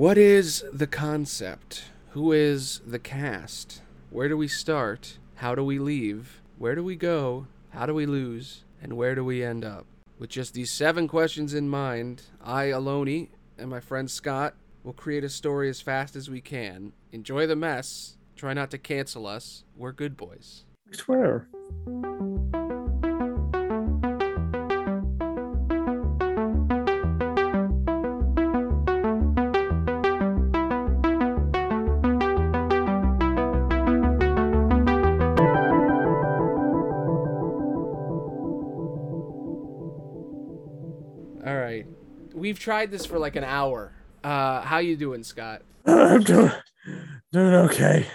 What is the concept? Who is the cast? Where do we start? How do we leave? Where do we go? How do we lose? And where do we end up? With just these seven questions in mind, I, Aloni, and my friend Scott will create a story as fast as we can. Enjoy the mess. Try not to cancel us. We're good boys. I swear. We've tried this for like an hour. Uh, how you doing, Scott? I'm doing, doing okay.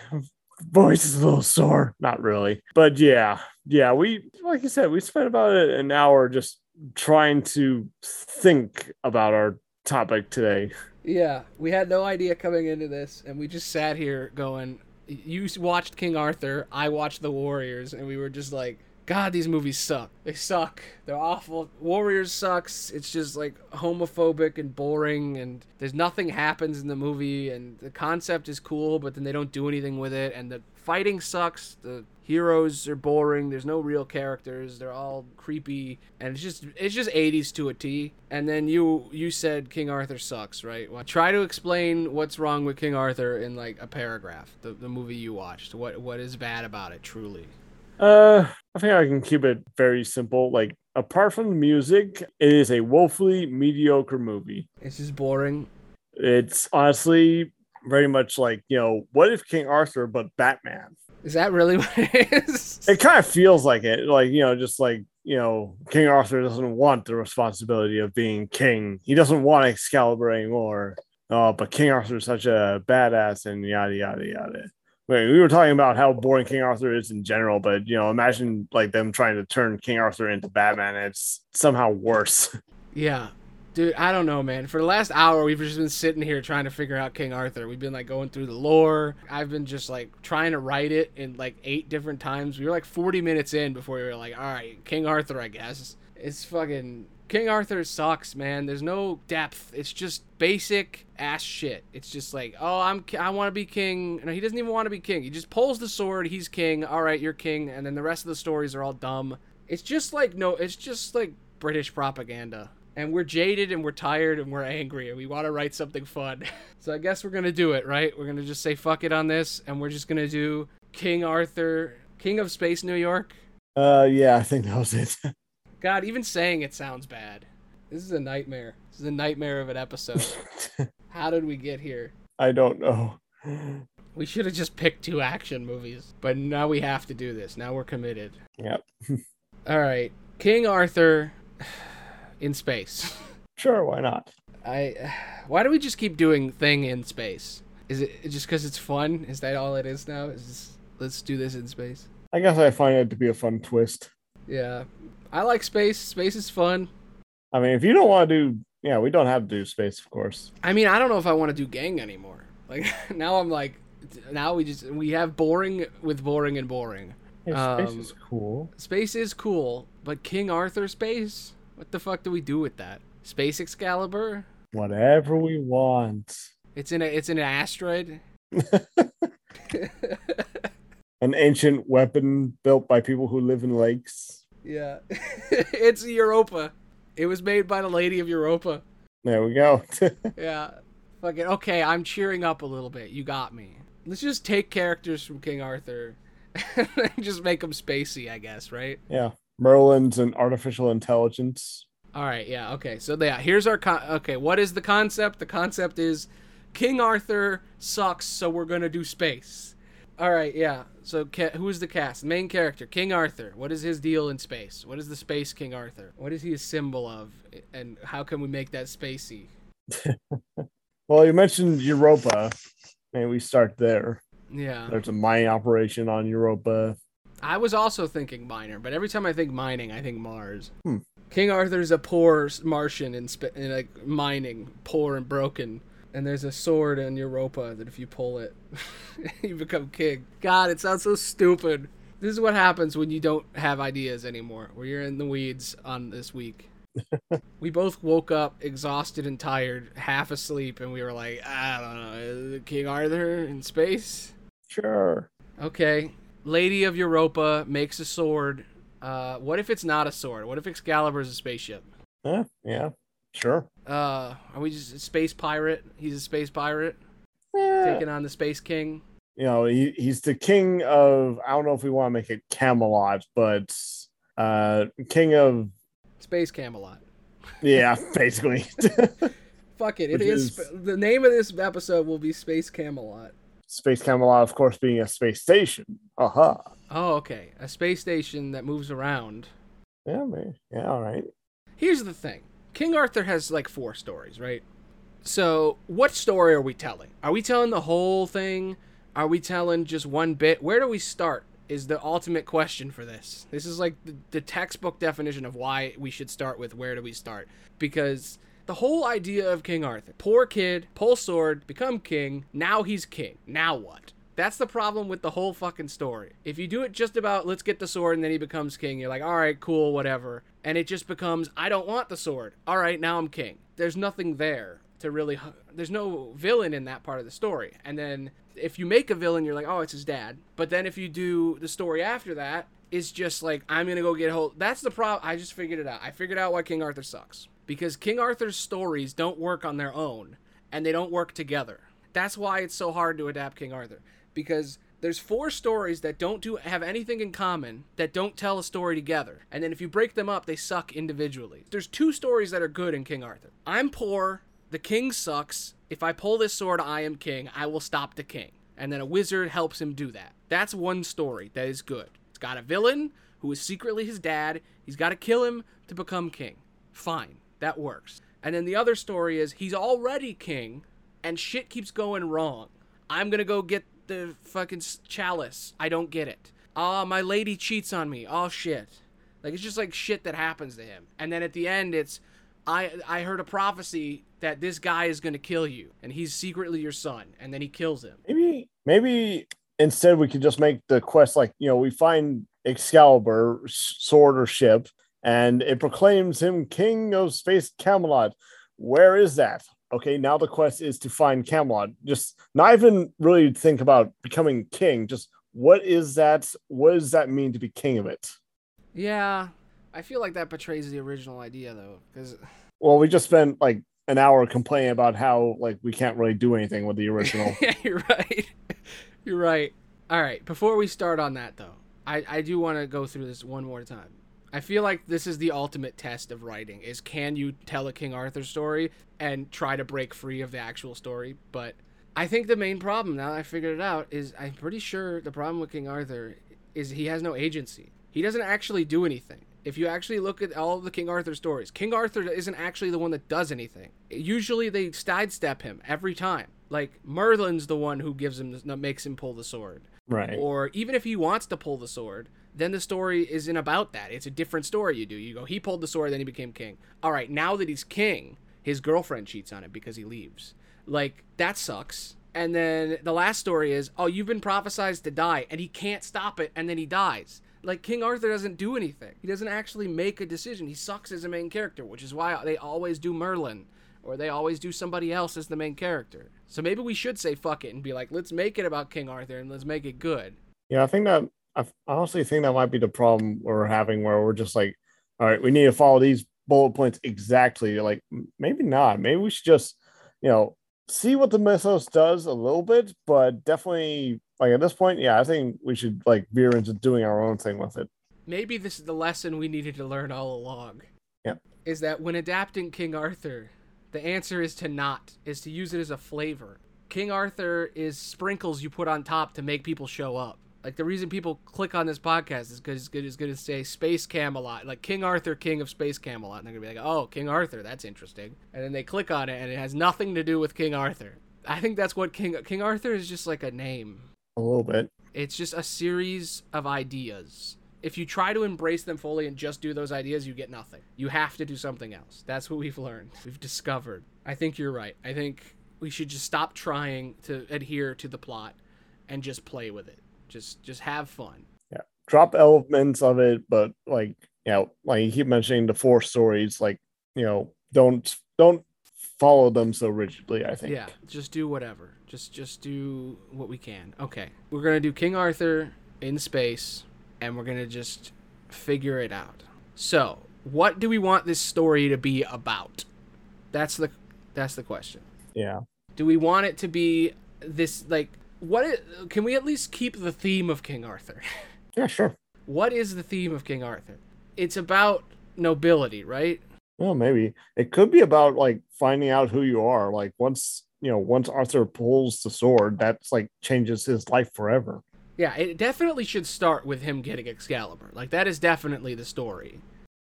Voice is a little sore. Not really. But yeah, yeah, we, like you said, we spent about an hour just trying to think about our topic today. Yeah, we had no idea coming into this, and we just sat here going. You watched King Arthur, I watched The Warriors, and we were just like, God, these movies suck. They suck. They're awful. Warriors sucks. It's just like homophobic and boring, and there's nothing happens in the movie, and the concept is cool, but then they don't do anything with it, and the fighting sucks. The heroes are boring. There's no real characters. They're all creepy, and it's just it's just 80s to a T. And then you you said King Arthur sucks, right? Well, try to explain what's wrong with King Arthur in like a paragraph. The the movie you watched. What what is bad about it? Truly. Uh, I think I can keep it very simple. Like, apart from the music, it is a woefully mediocre movie. It's just boring. It's honestly very much like, you know, what if King Arthur but Batman? Is that really what it is? It kind of feels like it. Like, you know, just like, you know, King Arthur doesn't want the responsibility of being king. He doesn't want Excalibur anymore. Oh, but King Arthur is such a badass and yada yada yada. We were talking about how boring King Arthur is in general, but you know, imagine like them trying to turn King Arthur into Batman. It's somehow worse. Yeah. Dude, I don't know, man. For the last hour, we've just been sitting here trying to figure out King Arthur. We've been like going through the lore. I've been just like trying to write it in like eight different times. We were like 40 minutes in before we were like, all right, King Arthur, I guess. It's fucking. King Arthur sucks, man. There's no depth. It's just basic ass shit. It's just like, oh, I'm I want to be king. No, he doesn't even want to be king. He just pulls the sword. He's king. All right, you're king. And then the rest of the stories are all dumb. It's just like no. It's just like British propaganda. And we're jaded and we're tired and we're angry and we want to write something fun. so I guess we're gonna do it, right? We're gonna just say fuck it on this and we're just gonna do King Arthur, King of Space New York. Uh, yeah, I think that was it. God, even saying it sounds bad. This is a nightmare. This is a nightmare of an episode. How did we get here? I don't know. We should have just picked two action movies, but now we have to do this. Now we're committed. Yep. All right, King Arthur in space. Sure, why not? I. Why do we just keep doing thing in space? Is it just because it's fun? Is that all it is now? Is this, let's do this in space? I guess I find it to be a fun twist. Yeah, I like space. Space is fun. I mean, if you don't want to do, yeah, we don't have to do space, of course. I mean, I don't know if I want to do gang anymore. Like now, I'm like, now we just we have boring with boring and boring. Yeah, space Um, is cool. Space is cool, but King Arthur space? What the fuck do we do with that? Space Excalibur? Whatever we want. It's in a it's in an asteroid. An ancient weapon built by people who live in lakes. Yeah. it's Europa. It was made by the Lady of Europa. There we go. Yeah. Fucking okay, I'm cheering up a little bit. You got me. Let's just take characters from King Arthur and just make them spacey, I guess, right? yeah. Merlin's an artificial intelligence. All right, yeah, okay. So yeah, here's our con- okay, what is the concept? The concept is King Arthur sucks, so we're going to do space. All right, yeah. So ca- who is the cast? Main character, King Arthur. What is his deal in space? What is the space King Arthur? What is he a symbol of and how can we make that spacey? Well, you mentioned Europa. Maybe we start there. Yeah. There's a mining operation on Europa. I was also thinking miner, but every time I think mining, I think Mars. Hmm. King Arthur's a poor Martian in, sp- in like mining, poor and broken. And there's a sword in Europa that if you pull it, you become king. God, it sounds so stupid. This is what happens when you don't have ideas anymore, where you're in the weeds on this week. we both woke up exhausted and tired, half asleep, and we were like, I don't know, King Arthur in space? Sure. Okay. Lady of Europa makes a sword. Uh, what if it's not a sword? What if Excalibur is a spaceship? Yeah, yeah, sure. Uh, are we just a space pirate? He's a space pirate Yeah. taking on the Space King. You know, he, he's the king of I don't know if we want to make it Camelot, but uh king of Space Camelot. yeah, basically. Fuck it. It is, is- the name of this episode will be Space Camelot. Space Camelot, of course, being a space station. Aha. Oh, okay. A space station that moves around. Yeah, man. Yeah, all right. Here's the thing. King Arthur has like four stories, right? So, what story are we telling? Are we telling the whole thing? Are we telling just one bit? Where do we start? Is the ultimate question for this. This is like the, the textbook definition of why we should start with where do we start? Because the whole idea of King Arthur poor kid, pull sword, become king, now he's king. Now what? That's the problem with the whole fucking story. If you do it just about let's get the sword and then he becomes king, you're like, all right, cool, whatever. And it just becomes, I don't want the sword. All right, now I'm king. There's nothing there to really, there's no villain in that part of the story. And then if you make a villain, you're like, oh, it's his dad. But then if you do the story after that, it's just like, I'm going to go get hold. That's the problem. I just figured it out. I figured out why King Arthur sucks. Because King Arthur's stories don't work on their own and they don't work together. That's why it's so hard to adapt King Arthur because there's four stories that don't do have anything in common that don't tell a story together. And then if you break them up, they suck individually. There's two stories that are good in King Arthur. I'm poor, the king sucks. If I pull this sword, I am king. I will stop the king. And then a wizard helps him do that. That's one story that is good. It's got a villain who is secretly his dad. He's got to kill him to become king. Fine, that works. And then the other story is he's already king and shit keeps going wrong. I'm gonna go get the fucking chalice. I don't get it. Ah, my lady cheats on me. Oh shit. Like it's just like shit that happens to him. And then at the end it's I I heard a prophecy that this guy is gonna kill you and he's secretly your son and then he kills him. Maybe, maybe instead we could just make the quest like you know we find Excalibur sword or ship, and it proclaims him king of space Camelot. Where is that? Okay, now the quest is to find Camelot. Just not even really think about becoming king. Just what is that? What does that mean to be king of it? Yeah. I feel like that betrays the original idea though, because Well, we just spent like an hour complaining about how like we can't really do anything with the original. yeah, you're right. You're right. All right. Before we start on that, though, I, I do want to go through this one more time. I feel like this is the ultimate test of writing: is can you tell a King Arthur story and try to break free of the actual story? But I think the main problem now that I figured it out is I'm pretty sure the problem with King Arthur is he has no agency. He doesn't actually do anything. If you actually look at all of the King Arthur stories, King Arthur isn't actually the one that does anything. Usually they sidestep him every time. Like Merlin's the one who gives him, makes him pull the sword. right. Or even if he wants to pull the sword, then the story isn't about that. It's a different story you do. You go, he pulled the sword, then he became king. All right, now that he's king, his girlfriend cheats on him because he leaves. Like, that sucks. And then the last story is, oh, you've been prophesized to die, and he can't stop it, and then he dies. Like, King Arthur doesn't do anything. He doesn't actually make a decision. He sucks as a main character, which is why they always do Merlin, or they always do somebody else as the main character. So maybe we should say fuck it and be like, let's make it about King Arthur and let's make it good. Yeah, I think that I honestly think that might be the problem we're having, where we're just like, all right, we need to follow these bullet points exactly. Like, maybe not. Maybe we should just, you know, see what the mythos does a little bit, but definitely, like at this point, yeah, I think we should like veer into doing our own thing with it. maybe this is the lesson we needed to learn all along. Yeah. Is that when adapting King Arthur, the answer is to not, is to use it as a flavor. King Arthur is sprinkles you put on top to make people show up. Like the reason people click on this podcast is because it's going to say Space Camelot, like King Arthur, King of Space Camelot, and they're gonna be like, "Oh, King Arthur, that's interesting." And then they click on it, and it has nothing to do with King Arthur. I think that's what King King Arthur is just like a name. A little bit. It's just a series of ideas. If you try to embrace them fully and just do those ideas, you get nothing. You have to do something else. That's what we've learned. We've discovered. I think you're right. I think we should just stop trying to adhere to the plot and just play with it. Just just have fun. Yeah. Drop elements of it, but like, you know, like you keep mentioning the four stories, like you know, don't don't follow them so rigidly. I think. Yeah, just do whatever. Just just do what we can. Okay, we're gonna do King Arthur in space, and we're gonna just figure it out. So, what do we want this story to be about? That's the that's the question. Yeah. Do we want it to be this like what can we at least keep the theme of King Arthur? Yeah, sure. what is the theme of King Arthur? It's about nobility, right? Well, maybe it could be about like finding out who you are. Like once you know, once Arthur pulls the sword, that's like changes his life forever. Yeah, it definitely should start with him getting Excalibur. Like that is definitely the story.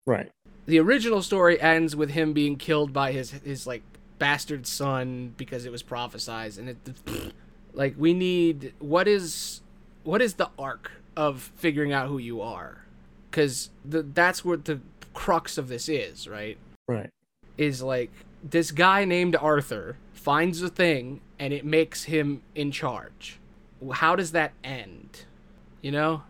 Right. The original story ends with him being killed by his his like bastard son because it was prophesized and it like we need what is what is the arc of figuring out who you are the that's what the crux of this is, right? Right. Is like this guy named Arthur finds a thing and it makes him in charge. How does that end? You know?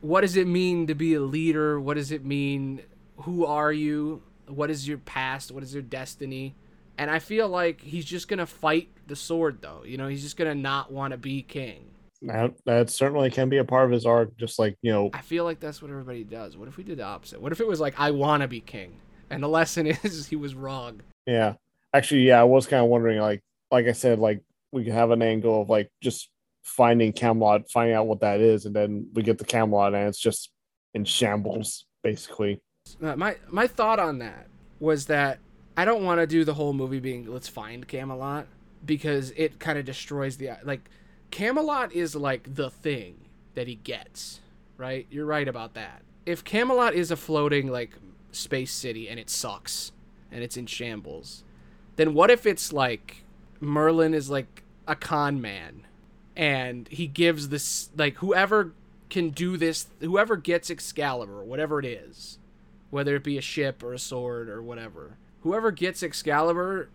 What does it mean to be a leader? What does it mean? Who are you? What is your past? What is your destiny? And I feel like he's just going to fight the sword though. You know, he's just to not want to be king. That that certainly can be a part of his arc. Just like you know, I feel like that's what everybody does. What if we did the opposite? What if it was like I want to be king? And the lesson is he was wrong. yeah. Actually, yeah, I was kind of wondering, like, like I said, like we could have an angle of like just finding Camelot, finding out what that is, and then we get the Camelot, and it's just in shambles, basically. Uh, my my thought on that was that I don't want to do the whole movie being let's find Camelot because it kind of destroys the like Camelot is like the thing that he gets, right? You're right about that. If Camelot is a floating like space city and it sucks and it's in shambles, then what if it's like Merlin is like a con man and he gives this like whoever can do this whoever gets Excalibur, whatever it is, whether it be a ship or a sword or whatever. Whoever gets Excalibur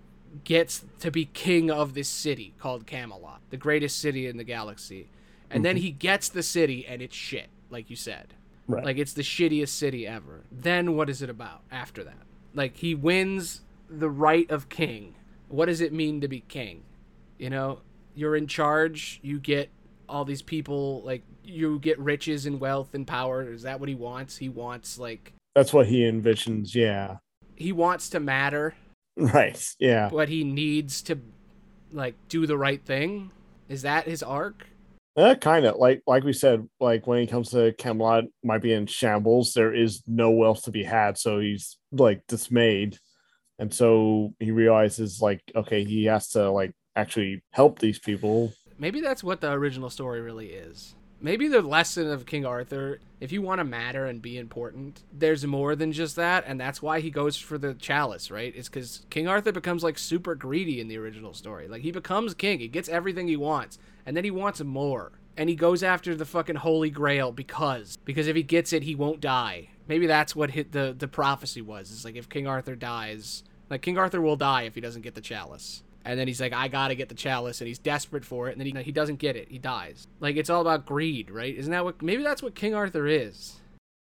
gets to be king of this city called Camelot, the greatest city in the galaxy. And then mm-hmm. he gets the city and it's shit, like you said. Right. Like it's the shittiest city ever. Then what is it about after that? Like he wins the right of king. What does it mean to be king? You know, you're in charge, you get all these people like you get riches and wealth and power. Is that what he wants? He wants like That's what he envisions. Yeah. he wants to matter, Right. Yeah. but he needs to like do the right thing. Is that his arc? Uh, kind of like like we said, like when he comes to Camelot, might be in shambles. There is no wealth to be had, so he's like dismayed, and so he realizes like okay, he has to like actually help these people. Maybe that's what the original story really is. Maybe the lesson of King Arthur, if you want to matter and be important, there's more than just that, and that's why he goes for the chalice, right? It's because King Arthur becomes like super greedy in the original story. Like he becomes king, he gets everything he wants, and then he wants more. And he goes after the fucking Holy Grail because because if he gets it, he won't die. Maybe that's what hit the the prophecy was. It's like if King Arthur dies, like King Arthur will die if he doesn't get the chalice. And then he's like, I gotta get the chalice, and he's desperate for it, and then he, he doesn't get it. He dies. Like, it's all about greed, right? Isn't that what, maybe that's what King Arthur is.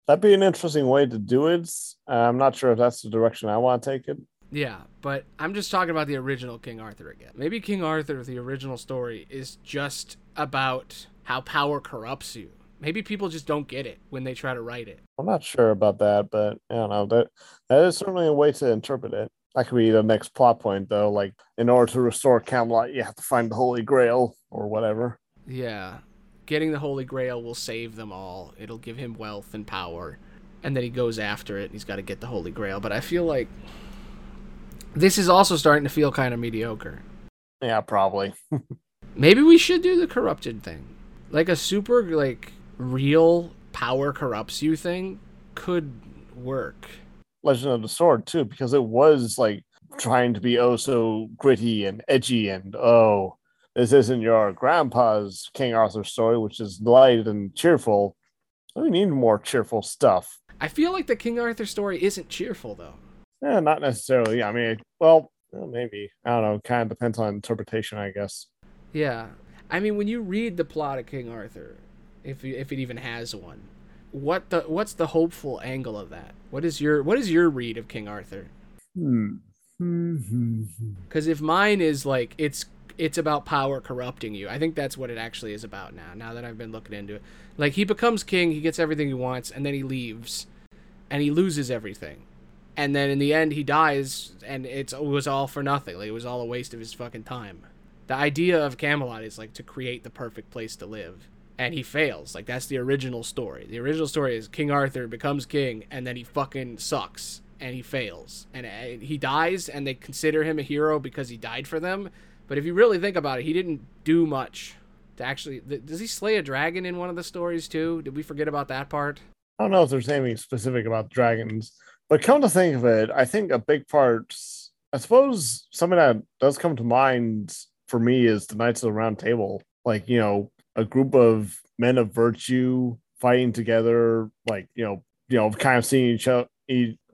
That'd be an interesting way to do it. Uh, I'm not sure if that's the direction I want to take it. Yeah, but I'm just talking about the original King Arthur again. Maybe King Arthur, the original story, is just about how power corrupts you. Maybe people just don't get it when they try to write it. I'm not sure about that, but I don't know. That that is certainly a way to interpret it. That could be the next plot point, though. Like, in order to restore Camelot, you have to find the Holy Grail or whatever. Yeah. Getting the Holy Grail will save them all. It'll give him wealth and power. And then he goes after it. And he's got to get the Holy Grail. But I feel like this is also starting to feel kind of mediocre. Yeah, probably. Maybe we should do the corrupted thing. Like a super, like, real power corrupts you thing could work. Legend of the Sword too, because it was like trying to be oh so gritty and edgy and oh this isn't your grandpa's King Arthur story, which is light and cheerful. We need more cheerful stuff. I feel like the King Arthur story isn't cheerful, though. Yeah, not necessarily. I mean, well, maybe I don't know. Kind of depends on interpretation, I guess. Yeah. I mean, when you read the plot of King Arthur, if you, if it even has one, what the what's the hopeful angle of that? What is your what is your read of King Arthur? Hmm. Because if mine is like it's it's about power corrupting you, I think that's what it actually is about now. Now that I've been looking into it, like he becomes king, he gets everything he wants, and then he leaves, and he loses everything, and then in the end he dies, and it's it was all for nothing. Like it was all a waste of his fucking time. The idea of Camelot is like to create the perfect place to live, and he fails. Like that's the original story. The original story is King Arthur becomes king, and then he fucking sucks and he fails and uh, he dies and they consider him a hero because he died for them but if you really think about it he didn't do much to actually th- does he slay a dragon in one of the stories too did we forget about that part I don't know if there's anything specific about dragons, but come to think of it, I think a big part, I suppose something that does come to mind for me is the Knights of the Round Table. Like, you know, a group of men of virtue fighting together, like, you know, you know, kind of seeing each other,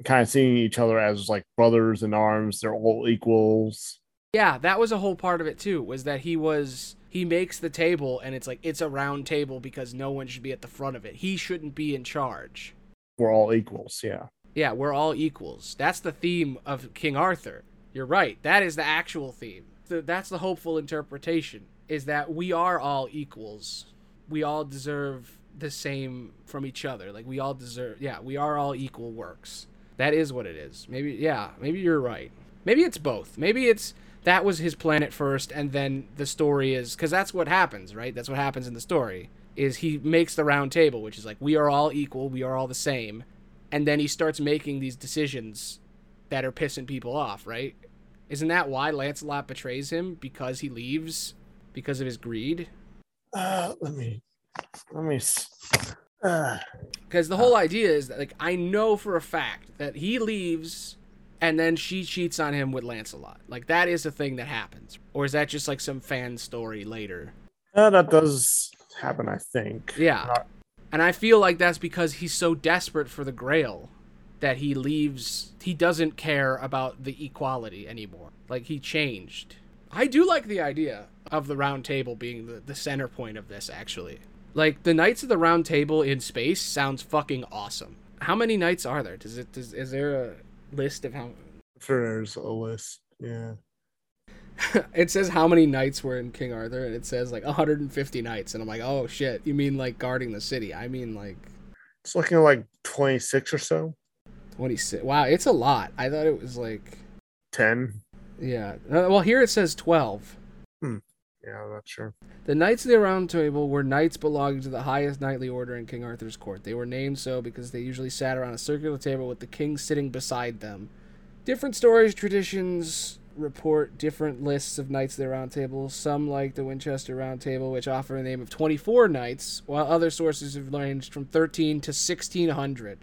kind of seeing each other as like brothers in arms. They're all equals. yeah that was a whole part of it too was that he was he makes the table and it's like it's a round table because no one should be at the front of it he shouldn't be in charge We're all equals. Yeah. Yeah, we're all equals. That's the theme of King Arthur. You're right. That is the actual theme. That's the hopeful interpretation is that we are all equals. We all deserve the same from each other. Like we all deserve Yeah, we are all equal works. That is what it is. Maybe yeah, maybe you're right. Maybe it's both. Maybe it's that was his plan at first and then the story is cuz that's what happens, right? That's what happens in the story. Is he makes the round table, which is like we are all equal, we are all the same and then he starts making these decisions that are pissing people off, right? Isn't that why Lancelot betrays him because he leaves because of his greed? Uh, let me, let me. s- Uh, Because the whole idea is that, like, I know for a fact that he leaves and then she cheats on him with Lancelot. Like, that is a thing that happens. Or is that just like some fan story later? uh, that does happen, I think. Yeah. Not- And I feel like that's because he's so desperate for the grail that he leaves. He doesn't care about the equality anymore. Like he changed. I do like the idea of the round table being the, the center point of this, actually. Like the Knights of the Round Table in space sounds fucking awesome. How many knights are there? Does it? Does, is there a list of how? There's a list. Yeah. it says how many knights were in King Arthur, and it says like 150 knights, and I'm like, oh shit, you mean like guarding the city? I mean like It's looking like 26 or so. 26. Wow, it's a lot. I thought it was like 10. Yeah. Uh, well, here it says 12. Yeah, I'm not sure. The Knights of the Round Table were knights belonging to the highest knightly order in King Arthur's court. They were named so because they usually sat around a circular table with the king sitting beside them. Different stories, traditions report different lists of Knights of the Round Table. Some, like the Winchester Round Table, which offer a name of 24 knights, while other sources have ranged from 13 to 1600.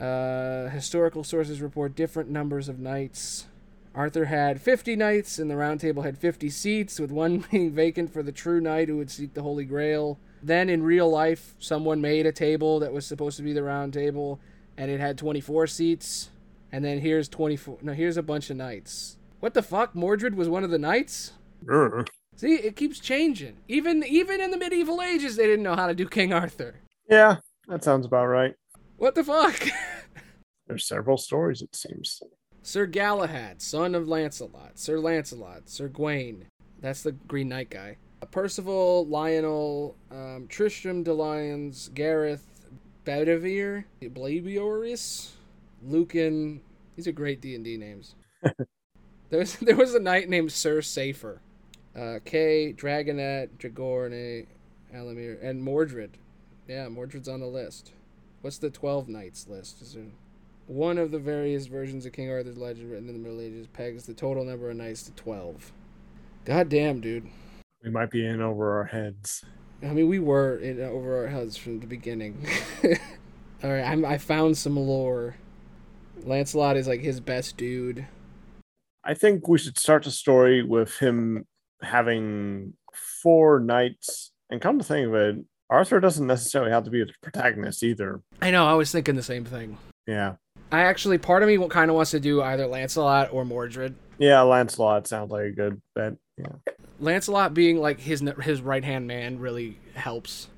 Uh, historical sources report different numbers of knights. Arthur had 50 knights, and the round table had 50 seats, with one being vacant for the true knight who would seek the Holy Grail. Then, in real life, someone made a table that was supposed to be the round table, and it had 24 seats. And then here's 24. No, here's a bunch of knights. What the fuck? Mordred was one of the knights? See, it keeps changing. Even even in the medieval ages, they didn't know how to do King Arthur. Yeah, that sounds about right. What the fuck? There's several stories, it seems. Sir Galahad, son of Lancelot, Sir Lancelot, Sir Gawain. That's the Green Knight guy. Percival, Lionel, um, Tristram de Lyones, Gareth, Bedivere, Bleoberis, Lucan. These are great D and D names. there was there was a knight named Sir Safer, uh, Kay, Dragonet, Dragorne, Alamir, and Mordred. Yeah, Mordred's on the list. What's the twelve knights list? Is there one of the various versions of King Arthur's legend written in the Middle Ages pegs the total number of knights to 12. God damn, dude. We might be in over our heads. I mean, we were in uh, over our heads from the beginning. All right, I'm, I found some lore. Lancelot is like his best dude. I think we should start the story with him having four knights. And come to think of it, Arthur doesn't necessarily have to be the protagonist either. I know, I was thinking the same thing. Yeah. I actually, part of me kind of wants to do either Lancelot or Mordred. Yeah, Lancelot sounds like a good bet. Yeah. Lancelot being like his his right hand man really helps.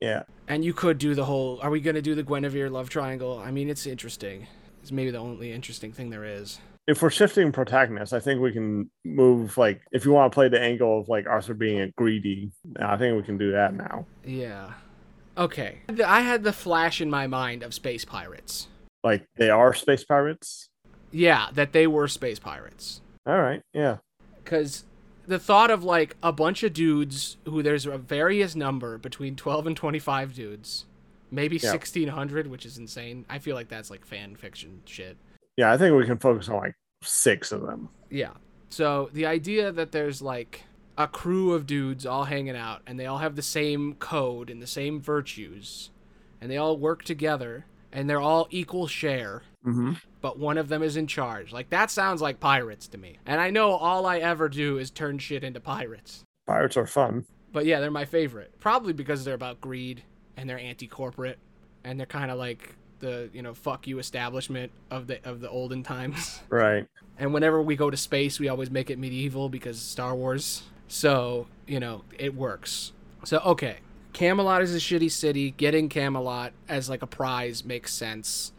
Yeah. And you could do the whole. Are we gonna do the Guinevere love triangle? I mean, it's interesting. It's maybe the only interesting thing there is. If we're shifting protagonists, I think we can move like if you want to play the angle of like Arthur being a greedy, I think we can do that now. Yeah. Okay. I had the flash in my mind of space pirates. Like they are space pirates. Yeah, that they were space pirates. All right, yeah, Because the thought of like a bunch of dudes who there's a various number between 12 and 25 dudes, maybe Yeah. 1600, which is insane. I feel like that's like fan fiction shit. yeah. I think we can focus on like six of them. Yeah. So the idea that there's like a crew of dudes all hanging out and they all have the same code and the same virtues and they all work together and they're all equal share, Mm-hmm. but one of them is in charge. Like that sounds like pirates to me. And I know all I ever do is turn shit into pirates. Pirates are fun. But yeah, they're my favorite. Probably because they're about greed and they're anti-corporate and they're kind of like the, you know, fuck you establishment of the of the olden times. Right. And whenever we go to space, we always make it medieval because Star Wars. So, you know, it works. So, okay. Camelot is a shitty city. Getting Camelot as like a prize makes sense.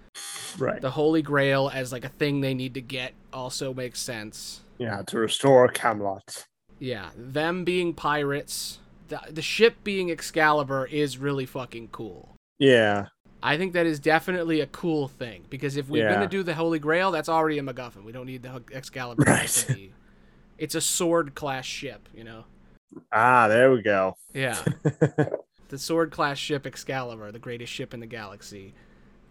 Right. The Holy Grail as like a thing they need to get also makes sense. Yeah, to restore Camelot. Yeah, them being pirates, the, the ship being Excalibur is really fucking cool. Yeah. I think that is definitely a cool thing because if we're Yeah. gonna do the Holy Grail, that's already a MacGuffin. We don't need the Excalibur. Right. to be- It's a sword class ship, you know. Ah, there we go. Yeah, the sword class ship Excalibur, the greatest ship in the galaxy,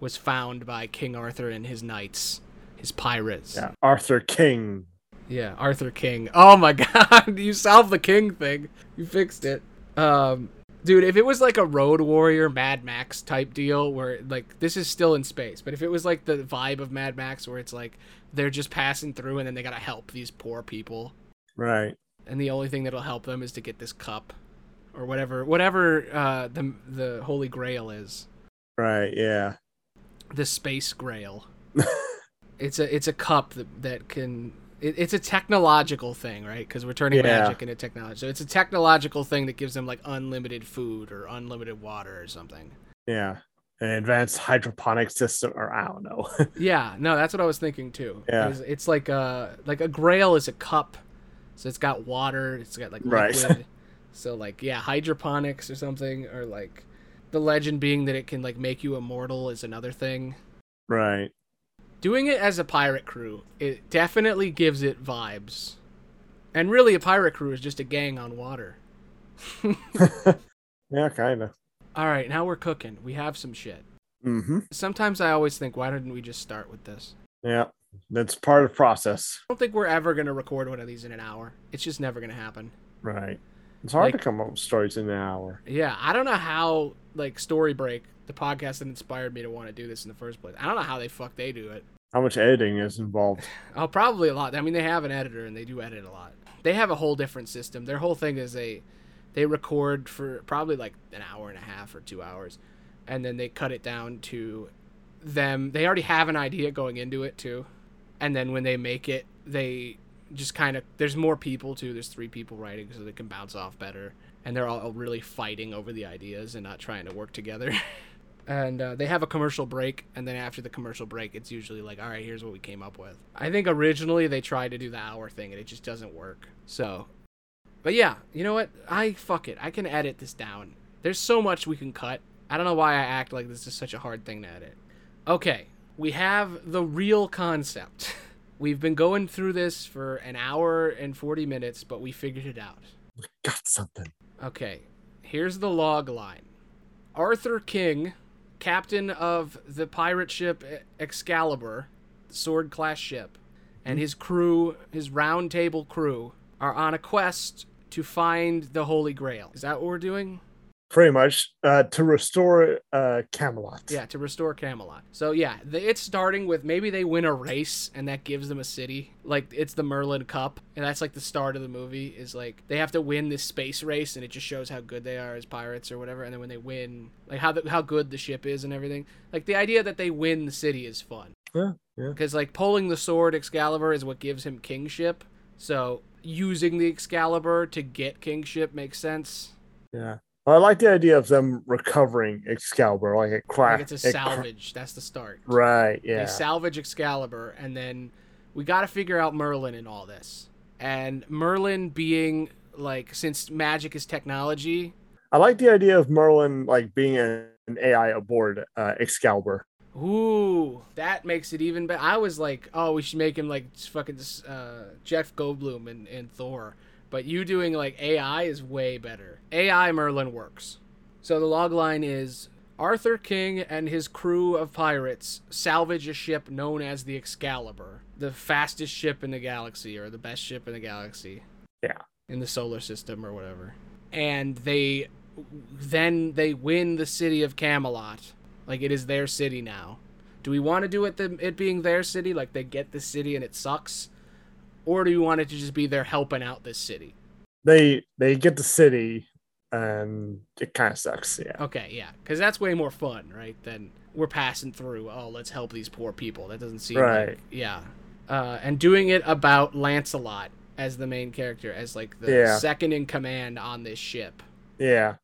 was found by King Arthur and his knights, his pirates. yeah. Arthur King. Yeah, Arthur King. Oh my god, you solved the king thing. You fixed it. Um dude, if it was like a Road Warrior Mad Max type deal where like this is still in space, but if it was like the vibe of Mad Max where it's like they're just passing through and then they got to help these poor people Right. and the only thing that'll help them is to get this cup or whatever whatever uh the the holy grail is. Right. Yeah. The space grail. it's a it's a cup that, that can it, it's a technological thing right because we're turning Yeah. magic into technology so it's a technological thing that gives them like unlimited food or unlimited water or something Yeah. An advanced hydroponic system, or I don't know. yeah no that's what i was thinking too Yeah. it's, it's like a like a grail is a cup so it's got water it's got like liquid. Right. so like yeah hydroponics or something or like the legend being that it can like make you immortal is another thing right. Doing it as a pirate crew it definitely gives it vibes and really a pirate crew is just a gang on water Yeah, kind of. all right now we're cooking we have some shit Mm-hmm. sometimes i always think why didn't we just start with this Yeah. That's part of the process. i don't think we're ever going to record one of these in an hour it's just never going to happen Right. It's hard Like- to come up with stories in an hour. yeah i don't know how like story break the podcast that inspired me to want to do this in the first place i don't know how they fuck they do it How much editing is involved? Oh, probably a lot. I mean, they have an editor and they do edit a lot. They have a whole different system. Their whole thing is they they record for probably like an hour and a half or two hours, and then they cut it down to them. They already have an idea going into it too, and then when they make it, they just kind of there's more people too. There's three people writing, so they can bounce off better, and they're all really fighting over the ideas and not trying to work together. and uh, they have a commercial break and then after the commercial break it's usually like all right here's what we came up with. I think originally they tried to do the hour thing and it just doesn't work. So but yeah you know what? I fuck it. I can edit this down. There's so much we can cut. I don't know why i act like this is such a hard thing to edit. Okay we have the real concept we've been going through this for an hour and 40 minutes but we figured it out We Got something. Okay, here's the log line. Arthur King, captain of the pirate ship Excalibur, sword class ship, and hmm? his crew, his round table crew, are on a quest to find the Holy Grail. Is that what we're doing? Pretty much uh, to restore uh, Camelot. Yeah, to restore Camelot. So yeah, the, it's starting with maybe they win a race and that gives them a city. Like it's the Merlin Cup, and that's like the start of the movie. Is like they have to win this space race, and it just shows how good they are as pirates or whatever. And then when they win, like how the, how good the ship is and everything. Like the idea that they win the city is fun. Yeah, yeah. Because like pulling the sword Excalibur is what gives him kingship. So using the Excalibur to get kingship makes sense. Yeah. I like the idea of them recovering Excalibur, like a Like it's a salvage. That's the start. right? Yeah. They salvage Excalibur, and then we got to figure out Merlin in all this. And Merlin being like, since magic is technology, I like the idea of Merlin like being a, an AI aboard uh, Excalibur. ooh, that makes it even better. I was like, oh, we should make him like fucking uh, Jeff Goldblum and, and Thor. But you doing like AI is way better. AI Merlin works. So the log line is Arthur King and his crew of pirates salvage a ship known as the Excalibur, the fastest ship in the galaxy or the best ship in the galaxy. Yeah. In the solar system or whatever. And they then they win the city of Camelot. Like it is their city now. Do we want to do it the, it being their city like they get the city and it sucks? Or do you want it to just be they're helping out this city? They they get the city, and it kind of sucks. Yeah. Okay, yeah, because that's way more fun, right? Than we're passing through. Oh, let's help these poor people. That doesn't seem Right. like yeah. Uh, and doing it about Lancelot as the main character, as like the Yeah. second in command on this ship. Yeah.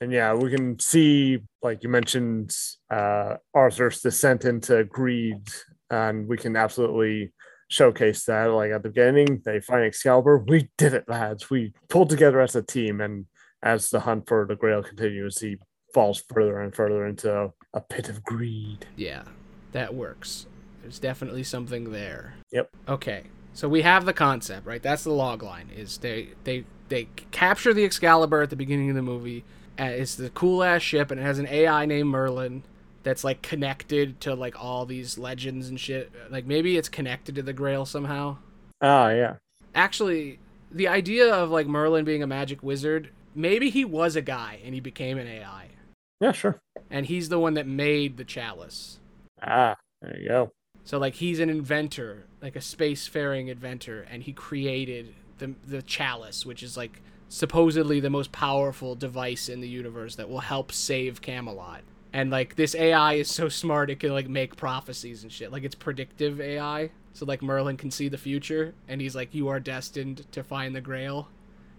And yeah, we can see, like you mentioned, uh, Arthur's descent into greed, and we can absolutely showcase that. Like at the beginning, they find Excalibur. We did it, lads. We pulled together as a team, and as the hunt for the Grail continues, he falls further and further into a pit of greed. Yeah, that works. There's definitely something there. Yep. Okay, so we have the concept, right? That's the log line. Is they they they capture the Excalibur at the beginning of the movie. Uh, it's the cool ass ship, and it has an AI named Merlin that's like connected to like all these legends and shit. Like maybe it's connected to the Grail somehow. Ah, yeah. Actually, the idea of like Merlin being a magic wizard, maybe he was a guy and he became an AI, Yeah, sure. and he's the one that made the chalice. Ah, there you go. So like he's an inventor, like a spacefaring inventor, and he created the the chalice, which is like supposedly the most powerful device in the universe that will help save Camelot. And like this AI is so smart it can like make prophecies and shit. Like it's predictive AI. So like Merlin can see the future and he's like you are destined to find the grail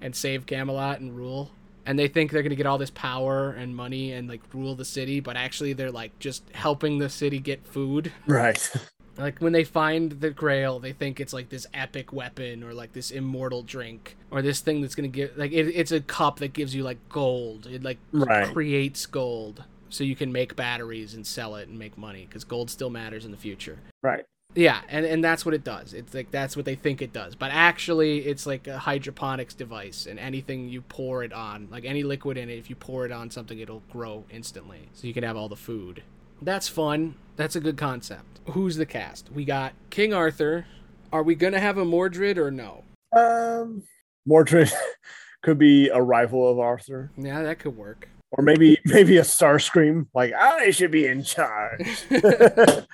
and save Camelot and rule. And they think they're going to get all this power and money and like rule the city, but actually they're like just helping the city get food. Right. Like when they find the grail, they think it's like this epic weapon or like this immortal drink or this thing that's gonna give like it, it's a cup that gives you like gold. It like Right. creates gold so you can make batteries and sell it and make money because gold still matters in the future. right. Yeah, and, and that's what it does. It's like that's what they think it does. But actually it's like a hydroponics device and anything you pour it on, like any liquid in it, if you pour it on something it'll grow instantly. So you can have all the food. That's fun. That's a good concept. Who's the cast? We got King Arthur. Are we gonna have a Mordred or no? Um, Mordred could be a rival of Arthur. Yeah, that could work. Or maybe maybe a Starscream like I should be in charge.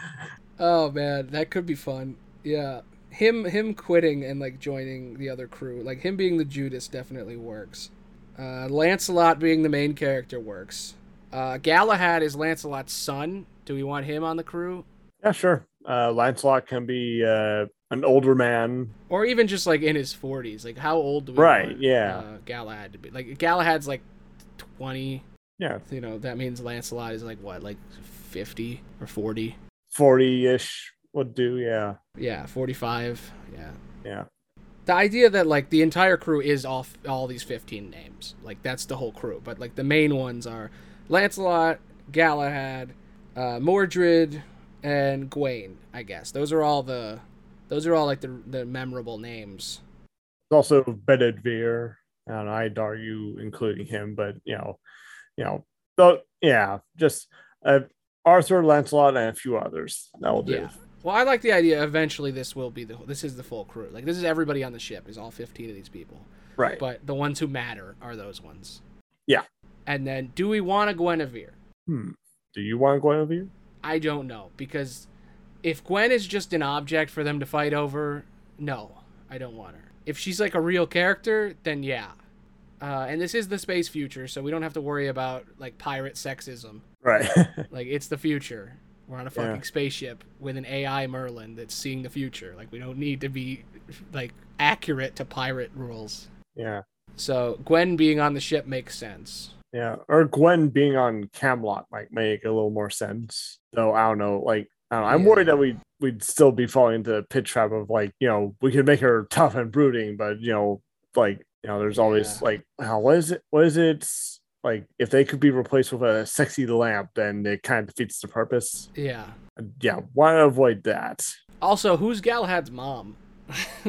Oh man, that could be fun. Yeah. Him him quitting and like joining the other crew, like him being the Judas definitely works. Uh, Lancelot being the main character works. Uh, Galahad is Lancelot's son. Do we want him on the crew? yeah, sure. Uh, Lancelot can be uh, an older man. Or even just like in his 40s. Like how old do we Right, want yeah. uh, Galahad to be? Like Galahad's like 20. Yeah, You know, that means Lancelot is like what, like 50 or 40? forty ish would do. Yeah, Yeah, 45. Yeah. yeah, the idea that like the entire crew is all all these 15 names like that's the whole crew but like the main ones are lancelot galahad uh, mordred and gawain i guess those are all the those are all like the, the memorable names There's also Bedivere, and I'd argue including him, but you know, you know, so yeah, just uh, Arthur, Lancelot, and a few others. That will do. yeah well i like the idea eventually this will be the this is the full crew like this is everybody on the ship is all 15 of these people Right. but the ones who matter are those ones Yeah. and then do we want a guinevere Hmm. Do you want a Guinevere? I don't know because if Gwen is just an object for them to fight over, no, I don't want her. If she's like a real character, then yeah. Uh, and this is the space future, so we don't have to worry about like pirate sexism. Right. Like it's the future. We're on a fucking Yeah. spaceship with an AI Merlin that's seeing the future. Like we don't need to be like accurate to pirate rules. yeah. So Gwen being on the ship makes sense. Yeah, or Gwen being on Camelot might make a little more sense. Though I don't know, like I don't know, I'm worried that we we'd still be falling into the pit trap of like you know we could make her tough and brooding, but you know like you know there's always Yeah. like how what is it? What is it? Like if they could be replaced with a sexy lamp, then it kind of defeats the purpose. Yeah. Yeah, why avoid that? Also, who's Galahad's mom?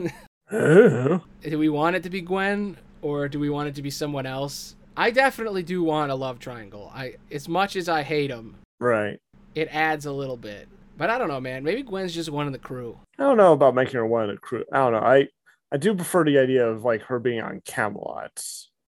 Do we want it to be Gwen or do we want it to be someone else? I definitely do want a love triangle. I as much as I hate him, right. it adds a little bit. But I don't know, man. Maybe Gwen's just one of the crew. I don't know about making her one of the crew. I don't know. I I do prefer the idea of like her being on Camelot.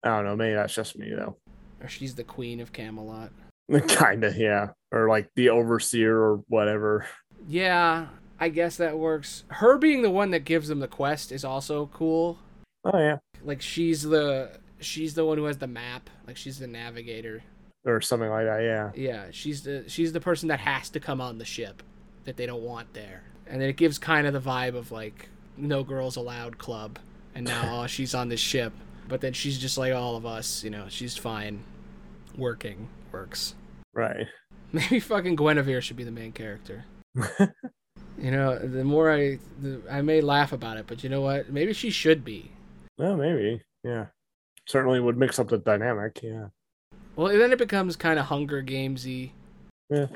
I don't know. Maybe that's just me though. Or she's the queen of Camelot. kind of, yeah. Or like the overseer or whatever. Yeah, I guess that works. Her being the one that gives them the quest is also cool. Oh yeah, Like she's the she's the one who has the map. Like she's the navigator. or something like that. Yeah, Yeah, she's the she's the person that has to come on the ship that they don't want there. And then it gives kind of the vibe of like no girls allowed club. And now oh, she's on this ship, but then she's just like all of us, you know, she's fine working, works. right. Maybe fucking Guinevere should be the main character. You know, the more I the, I may laugh about it, but you know what? Maybe she should be. well, maybe. Yeah, certainly would mix up the dynamic. Yeah, Well, then it becomes kind of Hunger Gamesy. yeah,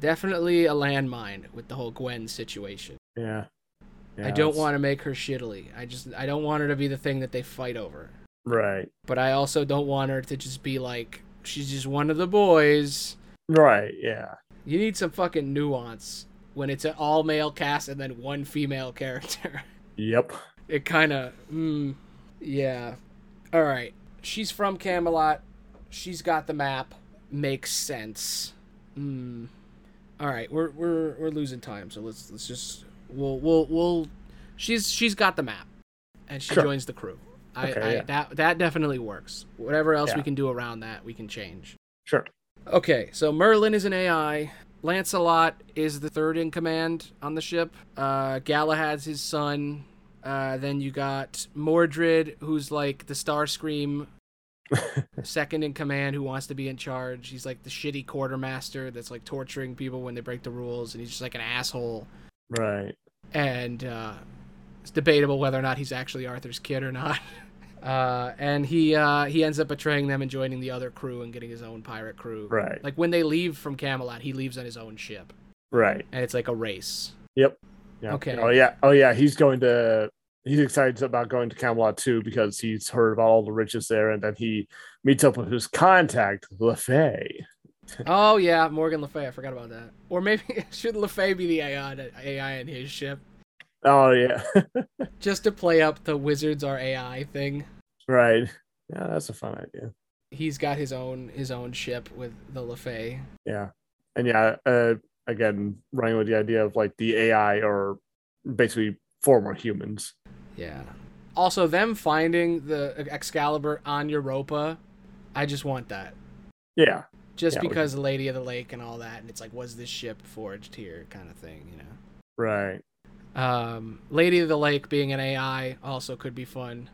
Definitely a landmine with the whole Gwen situation. yeah. Yeah I don't that's- want to make her shittily. I just I don't want her to be the thing that they fight over. Right, But I also don't want her to just be like she's just one of the boys. right. Yeah, You need some fucking nuance when it's an all male cast and then one female character. yep. it kind of mm, yeah. All right. She's from Camelot. She's got the map. Makes sense. Mm. All right, we're we're we're losing time, so let's let's just we'll we'll we'll she's she's got the map and she Sure. joins the crew. I, Okay, I yeah. that that definitely works. Whatever else we can do around that, we can change. Sure. Okay, so Merlin is an AI. Lancelot is the third in command on the ship. Uh, Galahad's his son. Uh, then you got Mordred, who's like the Starscream, second in command, who wants to be in charge. He's like the shitty quartermaster that's like torturing people when they break the rules, and he's just like an asshole. Right. And uh, it's debatable whether or not he's actually Arthur's kid or not. Uh, and he uh, he ends up betraying them and joining the other crew and getting his own pirate crew. Right. Like when they leave from Camelot, he leaves on his own ship, Right. and it's like a race. Yep. Yeah. Okay. Oh yeah. Oh yeah. He's going to. He's excited about going to Camelot too because he's heard about all the riches there, and then he meets up with his contact, LeFay. Oh yeah, Morgan Le Fay. I forgot about that. Or maybe should Le Fay be the AI AI in his ship, Oh yeah. just to play up the wizards are AI thing. right. Yeah, that's a fun idea. He's got his own his own ship with the Le Fay. Yeah. And yeah, uh, again, running with the idea of like the AI or basically former humans. Yeah. Also, them finding the Excalibur on Europa, I just want that. Yeah. Just Yeah, because Lady of the Lake and all that, and it's like, was this ship forged here, kind of thing, you know. Right. Um, Lady of the Lake being an AI also could be fun.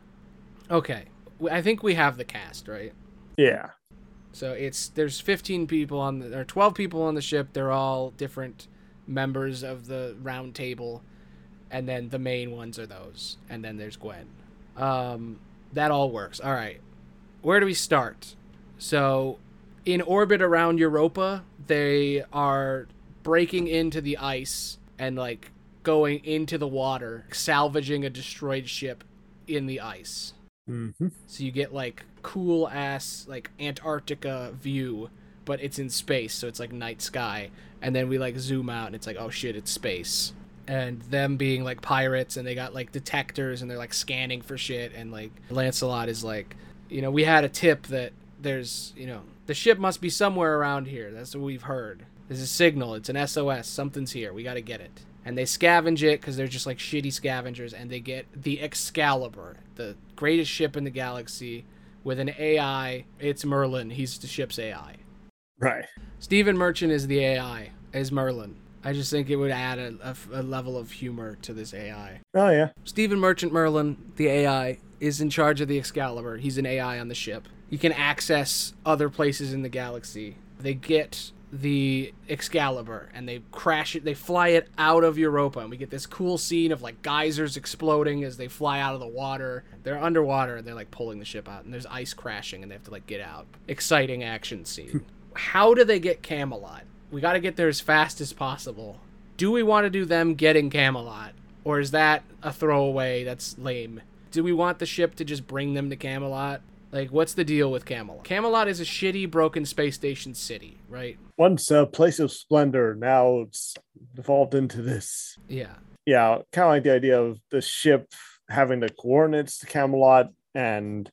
Okay, I think we have the cast right. Yeah. So it's there's 15 people on the or 12 people on the ship. They're all different members of the round table, and then the main ones are those, and then there's Gwen. Um, that all works. All right, where do we start? So, in orbit around Europa, they are breaking into the ice and like going into the water, salvaging a destroyed ship in the ice. Mm-hmm. So you get like cool ass like Antarctica view, but it's in space, so it's like night sky. And then we like zoom out and it's like, oh shit, it's space. And them being like pirates and they got like detectors and they're like scanning for shit and like Lancelot is like, you know, we had a tip that there's, you know, the ship must be somewhere around here. That's what we've heard. There's a signal. It's an SOS. Something's here. We got to get it. And they scavenge it because they're just like shitty scavengers, and they get the Excalibur, the greatest ship in the galaxy, with an AI. It's Merlin. He's the ship's AI. Right. Stephen Merchant is the AI, is Merlin. I just think it would add a, a- a level of humor to this AI. Oh yeah. Stephen Merchant Merlin, the AI, is in charge of the Excalibur. He's an AI on the ship. You can access other places in the galaxy. They get the Excalibur and they crash it. They fly it out of Europa, and we get this cool scene of like geysers exploding as they fly out of the water. They're underwater and they're like pulling the ship out, and there's ice crashing, and they have to like get out. Exciting action scene. Hmm. How do they get Camelot? We got to get there as fast as possible. Do we want to do them getting Camelot, or is that a throwaway? That's lame. Do we want the ship to just bring them to Camelot? Like, what's the deal with Camelot? Camelot is a shitty, broken space station city, right? Once a place of splendor, now it's evolved into this. Yeah. Yeah, kind of like the idea of the ship having the coordinates to Camelot and